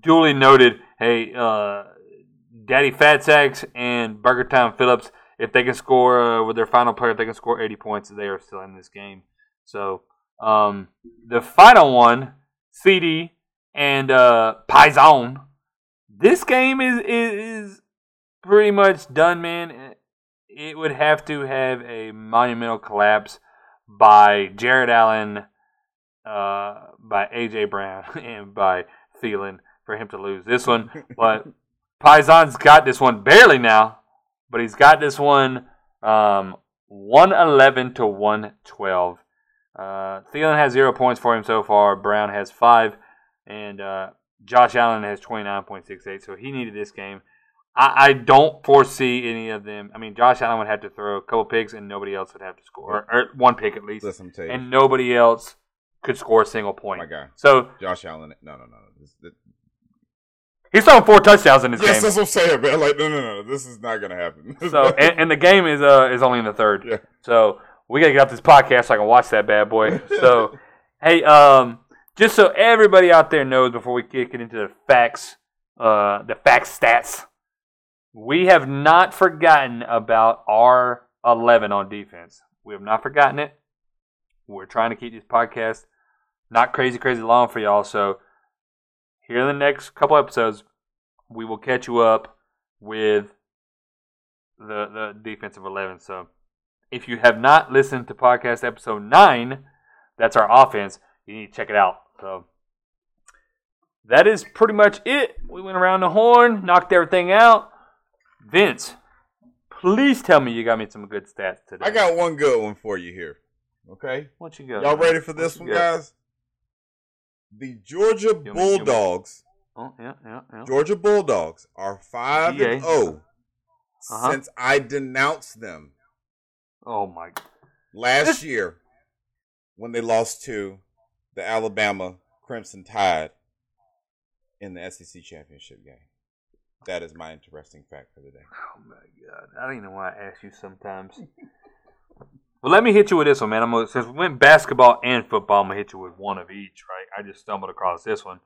duly noted. Hey, uh, Daddy Fat Sacks and Burger Town Phillips, if they can score uh, with their final player, if they can score 80 points, they are still in this game. So um, the final one, CD and uh, Paisan. This game is is pretty much done, man. It would have to have a monumental collapse by Jared Allen, uh, by AJ Brown, and by Thielen for him to lose this one. But Paisan's got this one barely now, but he's got this one um, 111 to 112. Uh, Thielen has zero points for him so far. Brown has five, and uh, Josh Allen has 29.68. So he needed this game. I, I don't foresee any of them. I mean, Josh Allen would have to throw a couple picks, and nobody else would have to score, or, or one pick at least, Listen, tell you, and nobody else could score a single point. oh my guy, So Josh Allen. No, no, no. This, this, he's throwing four touchdowns in this yes, game. that's what I'm saying, man. Like, no, no, no. This is not gonna happen. So and, and the game is uh is only in the third. Yeah. So we gotta get off this podcast so I can watch that bad boy. So hey, um, just so everybody out there knows before we kick it into the facts, uh, the facts stats, we have not forgotten about our eleven on defense. We have not forgotten it. We're trying to keep this podcast not crazy, crazy long for y'all. So here in the next couple episodes, we will catch you up with the the defensive eleven. So if you have not listened to podcast episode nine, that's our offense. You need to check it out. So that is pretty much it. We went around the horn, knocked everything out. Vince, please tell me you got me some good stats today. I got one good one for you here. Okay, what you got. y'all ready for this one, got? guys? The Georgia Bulldogs, Oh yeah, yeah, yeah. Georgia Bulldogs, are five GA. and zero Uh-huh. since I denounced them Oh my. last This- year when they lost to the Alabama Crimson Tide in the SEC championship game. That is my interesting fact for the day. Oh my god. I don't even know why I ask you sometimes. well, let me hit you with this one, man. I'm gonna, since we went basketball and football, I'm gonna hit you with one of each, right? I just stumbled across this one.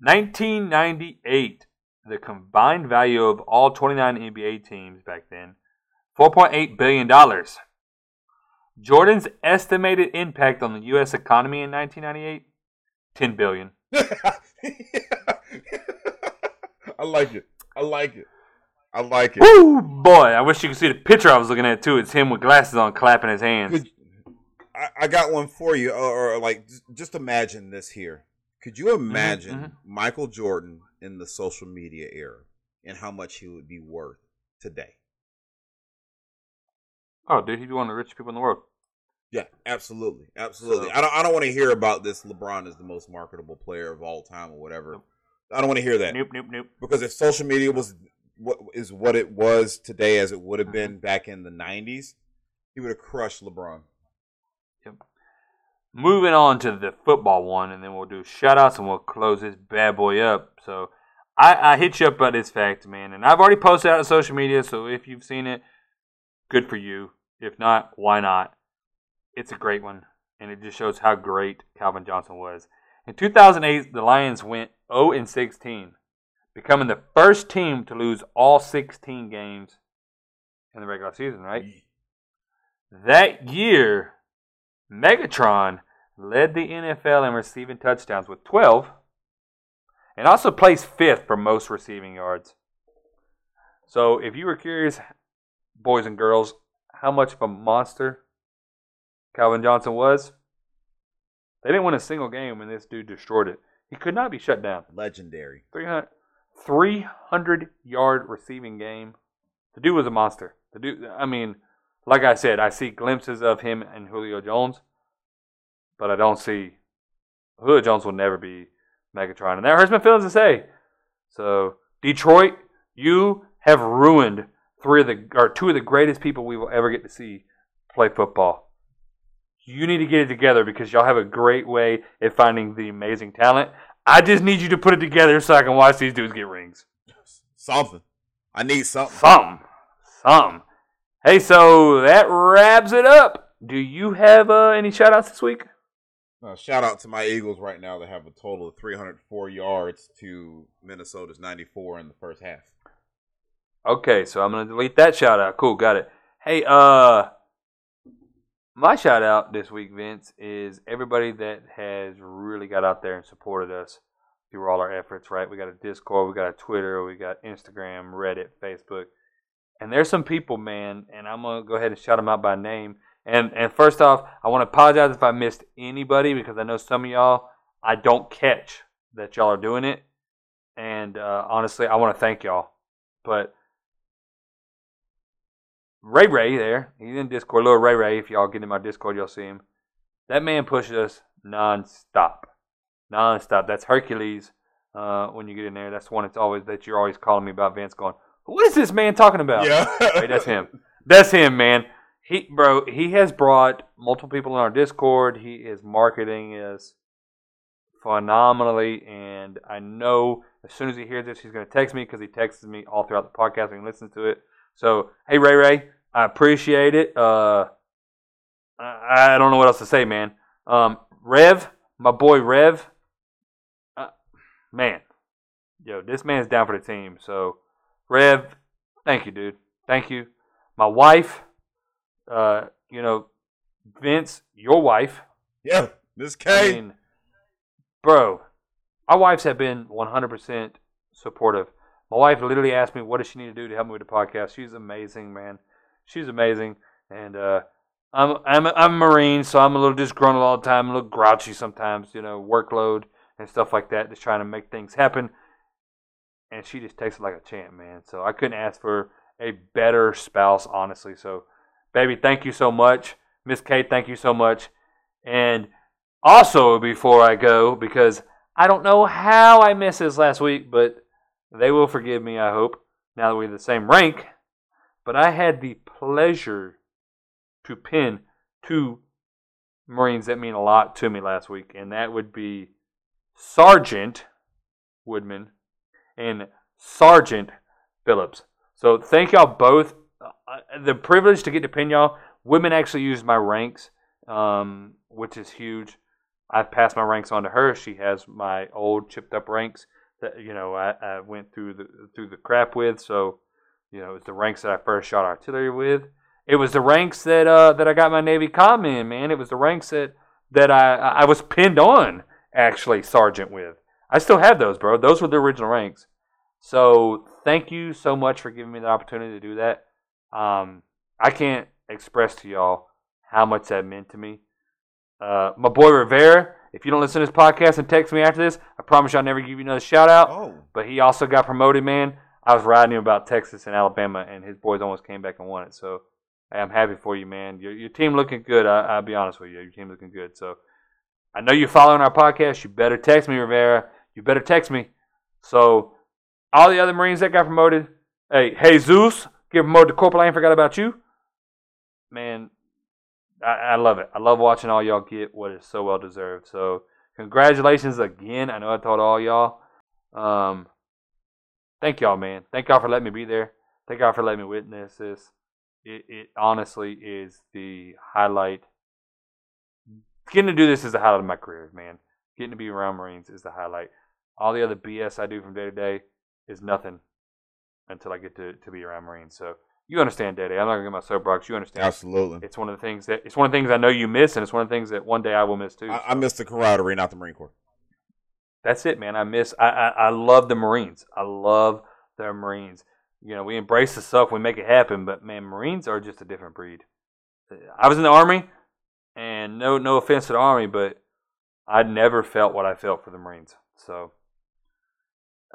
1998, the combined value of all 29 NBA teams back then, 4.8 billion dollars. Jordan's estimated impact on the U.S. economy in 1998, 10 billion. I like it. I like it. I like it. Woo, boy! I wish you could see the picture I was looking at too. It's him with glasses on, clapping his hands. Could, I, I got one for you, or, or like just- imagine this here. Could you imagine mhm. Michael Jordan in the social media era and how much he would be worth today? Oh, dude, be one of the richest people in the world. Yeah, absolutely, absolutely. So- I don't. I don't want to hear about this. LeBron is the most marketable player of all time, or whatever. I don't want to hear that Nope, nope, nope. because if social media was what is what it was today, as it would have uh-huh. been back in the '90s, he would have crushed LeBron. Yep. Moving on to the football one, and then we'll do shout outs and we'll close this bad boy up. So I, I hit you up about this fact, man, and I've already posted it out on social media, so if you've seen it, good for you. If not, why not? It's a great one, and it just shows how great Calvin Johnson was. In 2008, the Lions went 0 and 16, becoming the first team to lose all 16 games in the regular season, right? That year, Megatron led the NFL in receiving touchdowns with 12 and also placed fifth for most receiving yards. So, if you were curious, boys and girls, how much of a monster Calvin Johnson was, they didn't win a single game and this dude destroyed it. He could not be shut down. Legendary. 300, 300 yard receiving game. The dude was a monster. The dude, I mean, like I said, I see glimpses of him and Julio Jones, but I don't see Julio Jones will never be Megatron, and that hurts my feelings to say. So Detroit, you have ruined three of the or two of the greatest people we will ever get to see play football. You need to get it together because y'all have a great way at finding the amazing talent. I just need you to put it together so I can watch these dudes get rings. Something. I need something. Some. Some. Hey, so that wraps it up. Do you have uh, any shout outs this week? Uh, shout out to my Eagles right now They have a total of 304 yards to Minnesota's 94 in the first half. Okay, so I'm gonna delete that shout out. Cool, got it. Hey, uh my shout out this week, Vince, is everybody that has really got out there and supported us through all our efforts, right? We got a Discord, we got a Twitter, we got Instagram, Reddit, Facebook. And there's some people, man, and I'm gonna go ahead and shout them out by name. And and first off, I want to apologize if I missed anybody because I know some of y'all I don't catch that y'all are doing it. And uh, honestly, I want to thank y'all. But Ray Ray there. He's in Discord. Little Ray Ray. If y'all get in my Discord, y'all see him. That man pushes us non-stop. Non-stop. That's Hercules. Uh, when you get in there, that's one. It's always that you're always calling me about. Vince going, what is this man talking about? Yeah. Wait, that's him. That's him, man. He, bro, he has brought multiple people in our Discord. He is marketing is phenomenally, and I know as soon as he hears this, he's going to text me because he texts me all throughout the podcast and listens to it. So, hey, Ray Ray, I appreciate it. Uh, I, I don't know what else to say, man. Um, Rev, my boy Rev, uh, man, yo, this man's down for the team. So, Rev, thank you, dude. Thank you. My wife, uh, you know, Vince, your wife. yeah. Miss I K. mean, bro, our wives have been 100% supportive. My wife literally asked me, what does she need to do to help me with the podcast? She's amazing, man. She's amazing. And uh, I'm, I'm, a, I'm Marine, so I'm a little disgruntled all the time, a little grouchy sometimes, you know, workload and stuff like that, just trying to make things happen. And she just takes it like a champ, man. So I couldn't ask for a better spouse, honestly. So, baby, thank you so much. Miss Kate, thank you so much. And also, before I go, because I don't know how I missed this last week, but they will forgive me, I hope, now that we're the same rank. But I had the pleasure to pin two Marines that mean a lot to me last week, and that would be Sergeant Woodman and Sergeant Phillips. So thank y'all both. Uh, the privilege to get to pin y'all. Women actually used my ranks, um, which is huge. I've passed my ranks on to her. She has my old chipped up ranks that you know I, I went through the through the crap with. So you know it's the ranks that I first shot artillery with, It was the ranks that uh, that I got my Navy com in, man. It was the ranks that that I I was pinned on actually sergeant with. I still have those, bro. Those were the original ranks. So thank you so much for giving me the opportunity to do that. Um, I can't express to y'all how much that meant to me. Uh, my boy Rivera, if you don't listen to this podcast and text me after this, I promise you I'll never give you another shout out. Oh, But he also got promoted, man. I was riding him about Texas and Alabama, and his boys almost came back and won it. So hey, I'm happy for you, man. Your, your team looking good. I, I'll be honest with you. Your team looking good. So I know you're following our podcast. You better text me, Rivera. You better text me. So all the other Marines that got promoted, hey, hey Zeus, get promoted to corporal. I ain't forgot about you, man. I, I love it. I love watching all y'all get what is so well deserved. So congratulations again. I know I told all y'all. Um, thank y'all, man. Thank y'all for letting me be there. Thank y'all for letting me witness this. It, it honestly is the highlight. Getting to do this is the highlight of my career, man. Getting to be around Marines is the highlight. All the other BS I do from day to day is nothing until I get to, to be around Marines. So you understand day day. I'm not gonna get my soapbox. You understand. absolutely. It's one of the things that it's one of the things I know you miss, and it's one of the things that one day I will miss too. I, I miss the camaraderie, not the Marine Corps. That's it, man. I miss. I, I I love the Marines. I love the Marines. You know, we embrace the stuff, we make it happen. But man, Marines are just a different breed. I was in the army, and no no offense to the army, but I never felt what I felt for the Marines. So,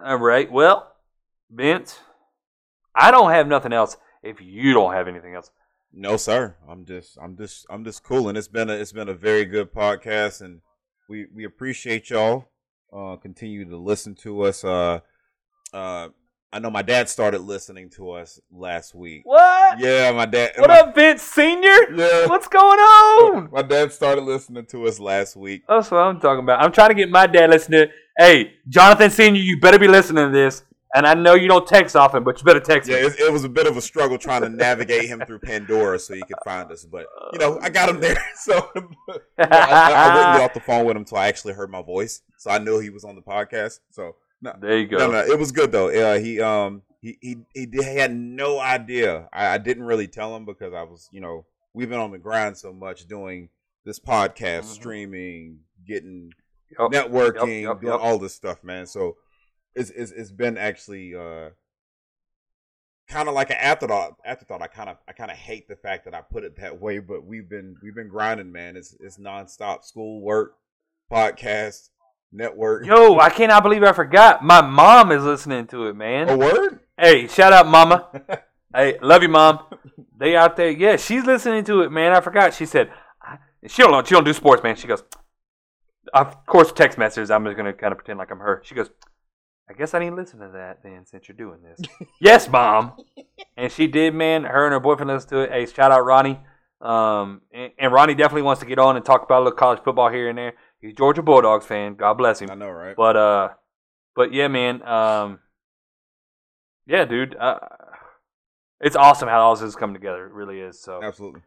all right. Well, Vince, I don't have nothing else. If you don't have anything else, No, sir. I'm just, I'm just, I'm just cool, and it's been a, it's been a very good podcast, and we we appreciate y'all. Uh, continue to listen to us. Uh, uh, I know my dad started listening to us last week. what? Yeah, my dad. What my- up, Vince Senior? Yeah, What's going on? my dad started listening to us last week. That's what I'm talking about. I'm trying to get my dad listening. Hey, Jonathan Senior, you better be listening to this. And I know you don't text often, but you better text Yeah, me. it, it was a bit of a struggle trying to navigate him through Pandora so he could find us, but you know, I got him there. So I, I, I wouldn't get off the phone with him until I actually heard my voice, so I knew he was on the podcast. So there you go. no, no, it was good though. Uh, he um he he he, did, he had no idea. I, I didn't really tell him because I was you know we've been on the grind so much doing this podcast, Mhm. streaming, getting Yup. networking, Yup, yup, doing all this stuff, man. So it's it's, it's been actually uh, kind of like an afterthought. Afterthought. I kind of I kind of hate the fact that I put it that way, but we've been we've been grinding, man. It's it's nonstop school work, podcast, network. Yo, I cannot believe I forgot. My mom is listening to it, man. a word. Hey, shout out, mama. hey, love you, mom. They out there. Yeah, she's listening to it, man. I forgot. She said I- she don't know. She don't do sports, man. She goes, of course, text messages. I'm just gonna kind of pretend like I'm her. She goes, I guess I need to listen to that then, since you're doing this. yes, mom. And she did, man. Her and her boyfriend listened to it. Hey, shout out Ronnie. Um, and, and Ronnie definitely wants to get on and talk about a little college football here and there. He's a Georgia Bulldogs fan. God bless him. I know, right? But uh, but yeah, man. Um, yeah, dude. Uh, it's awesome how all this is coming together. It really is. So Absolutely.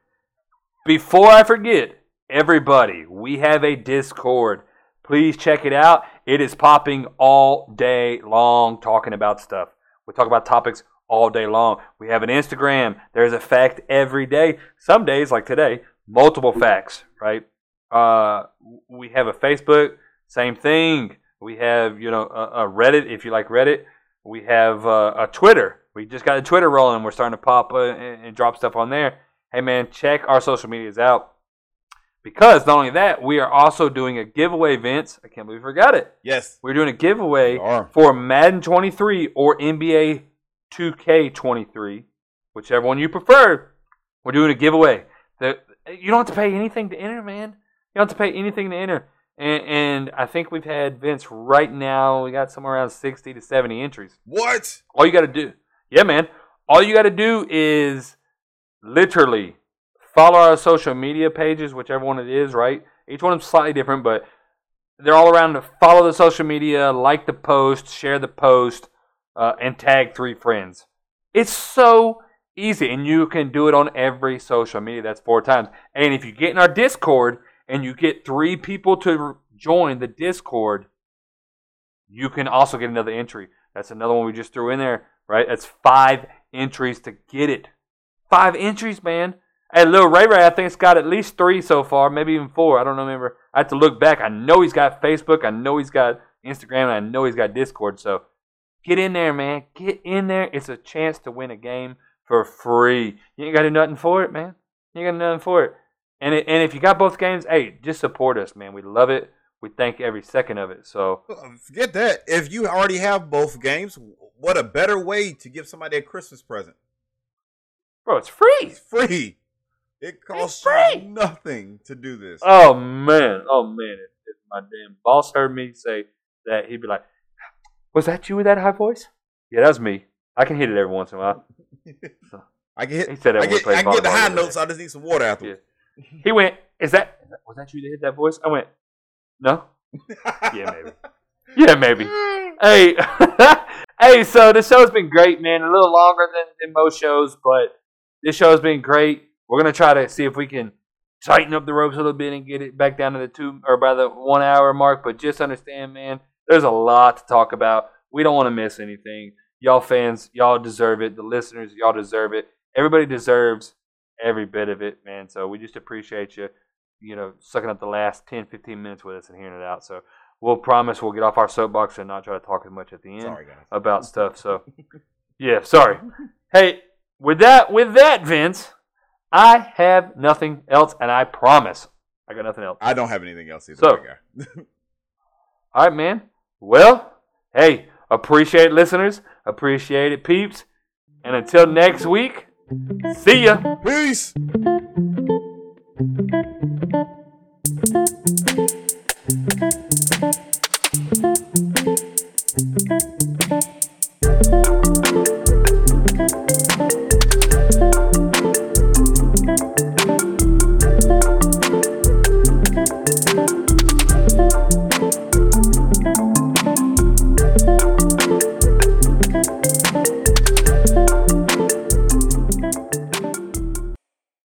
before I forget, everybody, we have a Discord. Please check it out. It is popping all day long, talking about stuff. We talk about topics all day long. We have an Instagram. There's a fact every day. Some days, like today, multiple facts. Right. Uh, we have a Facebook. Same thing. We have you know a, a Reddit if you like Reddit. We have uh, a Twitter. We just got a Twitter rolling. We're starting to pop uh, and, and drop stuff on there. Hey man, check our social medias out. Because not only that, we are also doing a giveaway, Vince. I can't believe we forgot it. Yes. We're doing a giveaway for Madden 23 or NBA 2K 23, whichever one you prefer. We're doing a giveaway. You don't have to pay anything to enter, man. You don't have to pay anything to enter. And, and I think we've had Vince right now. We got somewhere around 60 to 70 entries. What? All you got to do, yeah, man. All you got to do is literally follow our social media pages, whichever one it is, right? Each one is slightly different, but they're all around to follow the social media, like the post, share the post, uh, and tag three friends. It's so easy, and you can do it on every social media. That's four times. And if you get in our Discord and you get three people to join the Discord, you can also get another entry. That's another one we just threw in there, right? That's five entries to get it. five entries, man. Hey, Lil Ray Ray, I think it's got at least three so far, maybe even four. I don't remember. I have to look back. I know he's got Facebook. I know he's got Instagram. And I know he's got Discord. So get in there, man. Get in there. It's a chance to win a game for free. You ain't got to do nothing for it, man. You ain't got to do nothing for it. And it, and if you got both games, hey, just support us, man. We love it. We thank every second of it. So uh, Forget that. If you already have both games, what a better way to give somebody a Christmas present. bro, it's free. It's free. It costs free. you nothing to do this. Oh man, oh man! If, if my damn boss heard me say that, he'd be like, "Was that you with that high voice?" Yeah, that was me. I can hit it every once in a while. I can hit. He said that I when get, I can get the high the other notes. I just need some water afterwards. He went, "Is that was that you that hit that voice?" I went, "No." Yeah, maybe. Yeah, maybe. Hey, hey. So the show's been great, man. A little longer than, than most shows, but this show's been great. We're gonna try to see if we can tighten up the ropes a little bit and get it back down to the two or by the one hour mark. But just understand, man, there's a lot to talk about. We don't want to miss anything. Y'all fans, y'all deserve it. The listeners, y'all deserve it. Everybody deserves every bit of it, man. So we just appreciate you, you know, sucking up the last 10, 15 minutes with us and hearing it out. So we'll promise we'll get off our soapbox and not try to talk as much at the end Sorry, about stuff. So, yeah, sorry. Hey, with that, with that, Vince, I have nothing else, and I promise I got nothing else. I don't have anything else either. So-. All right, man. Well, hey, appreciate it, listeners. Appreciate it, peeps. And until next week, see ya. Peace.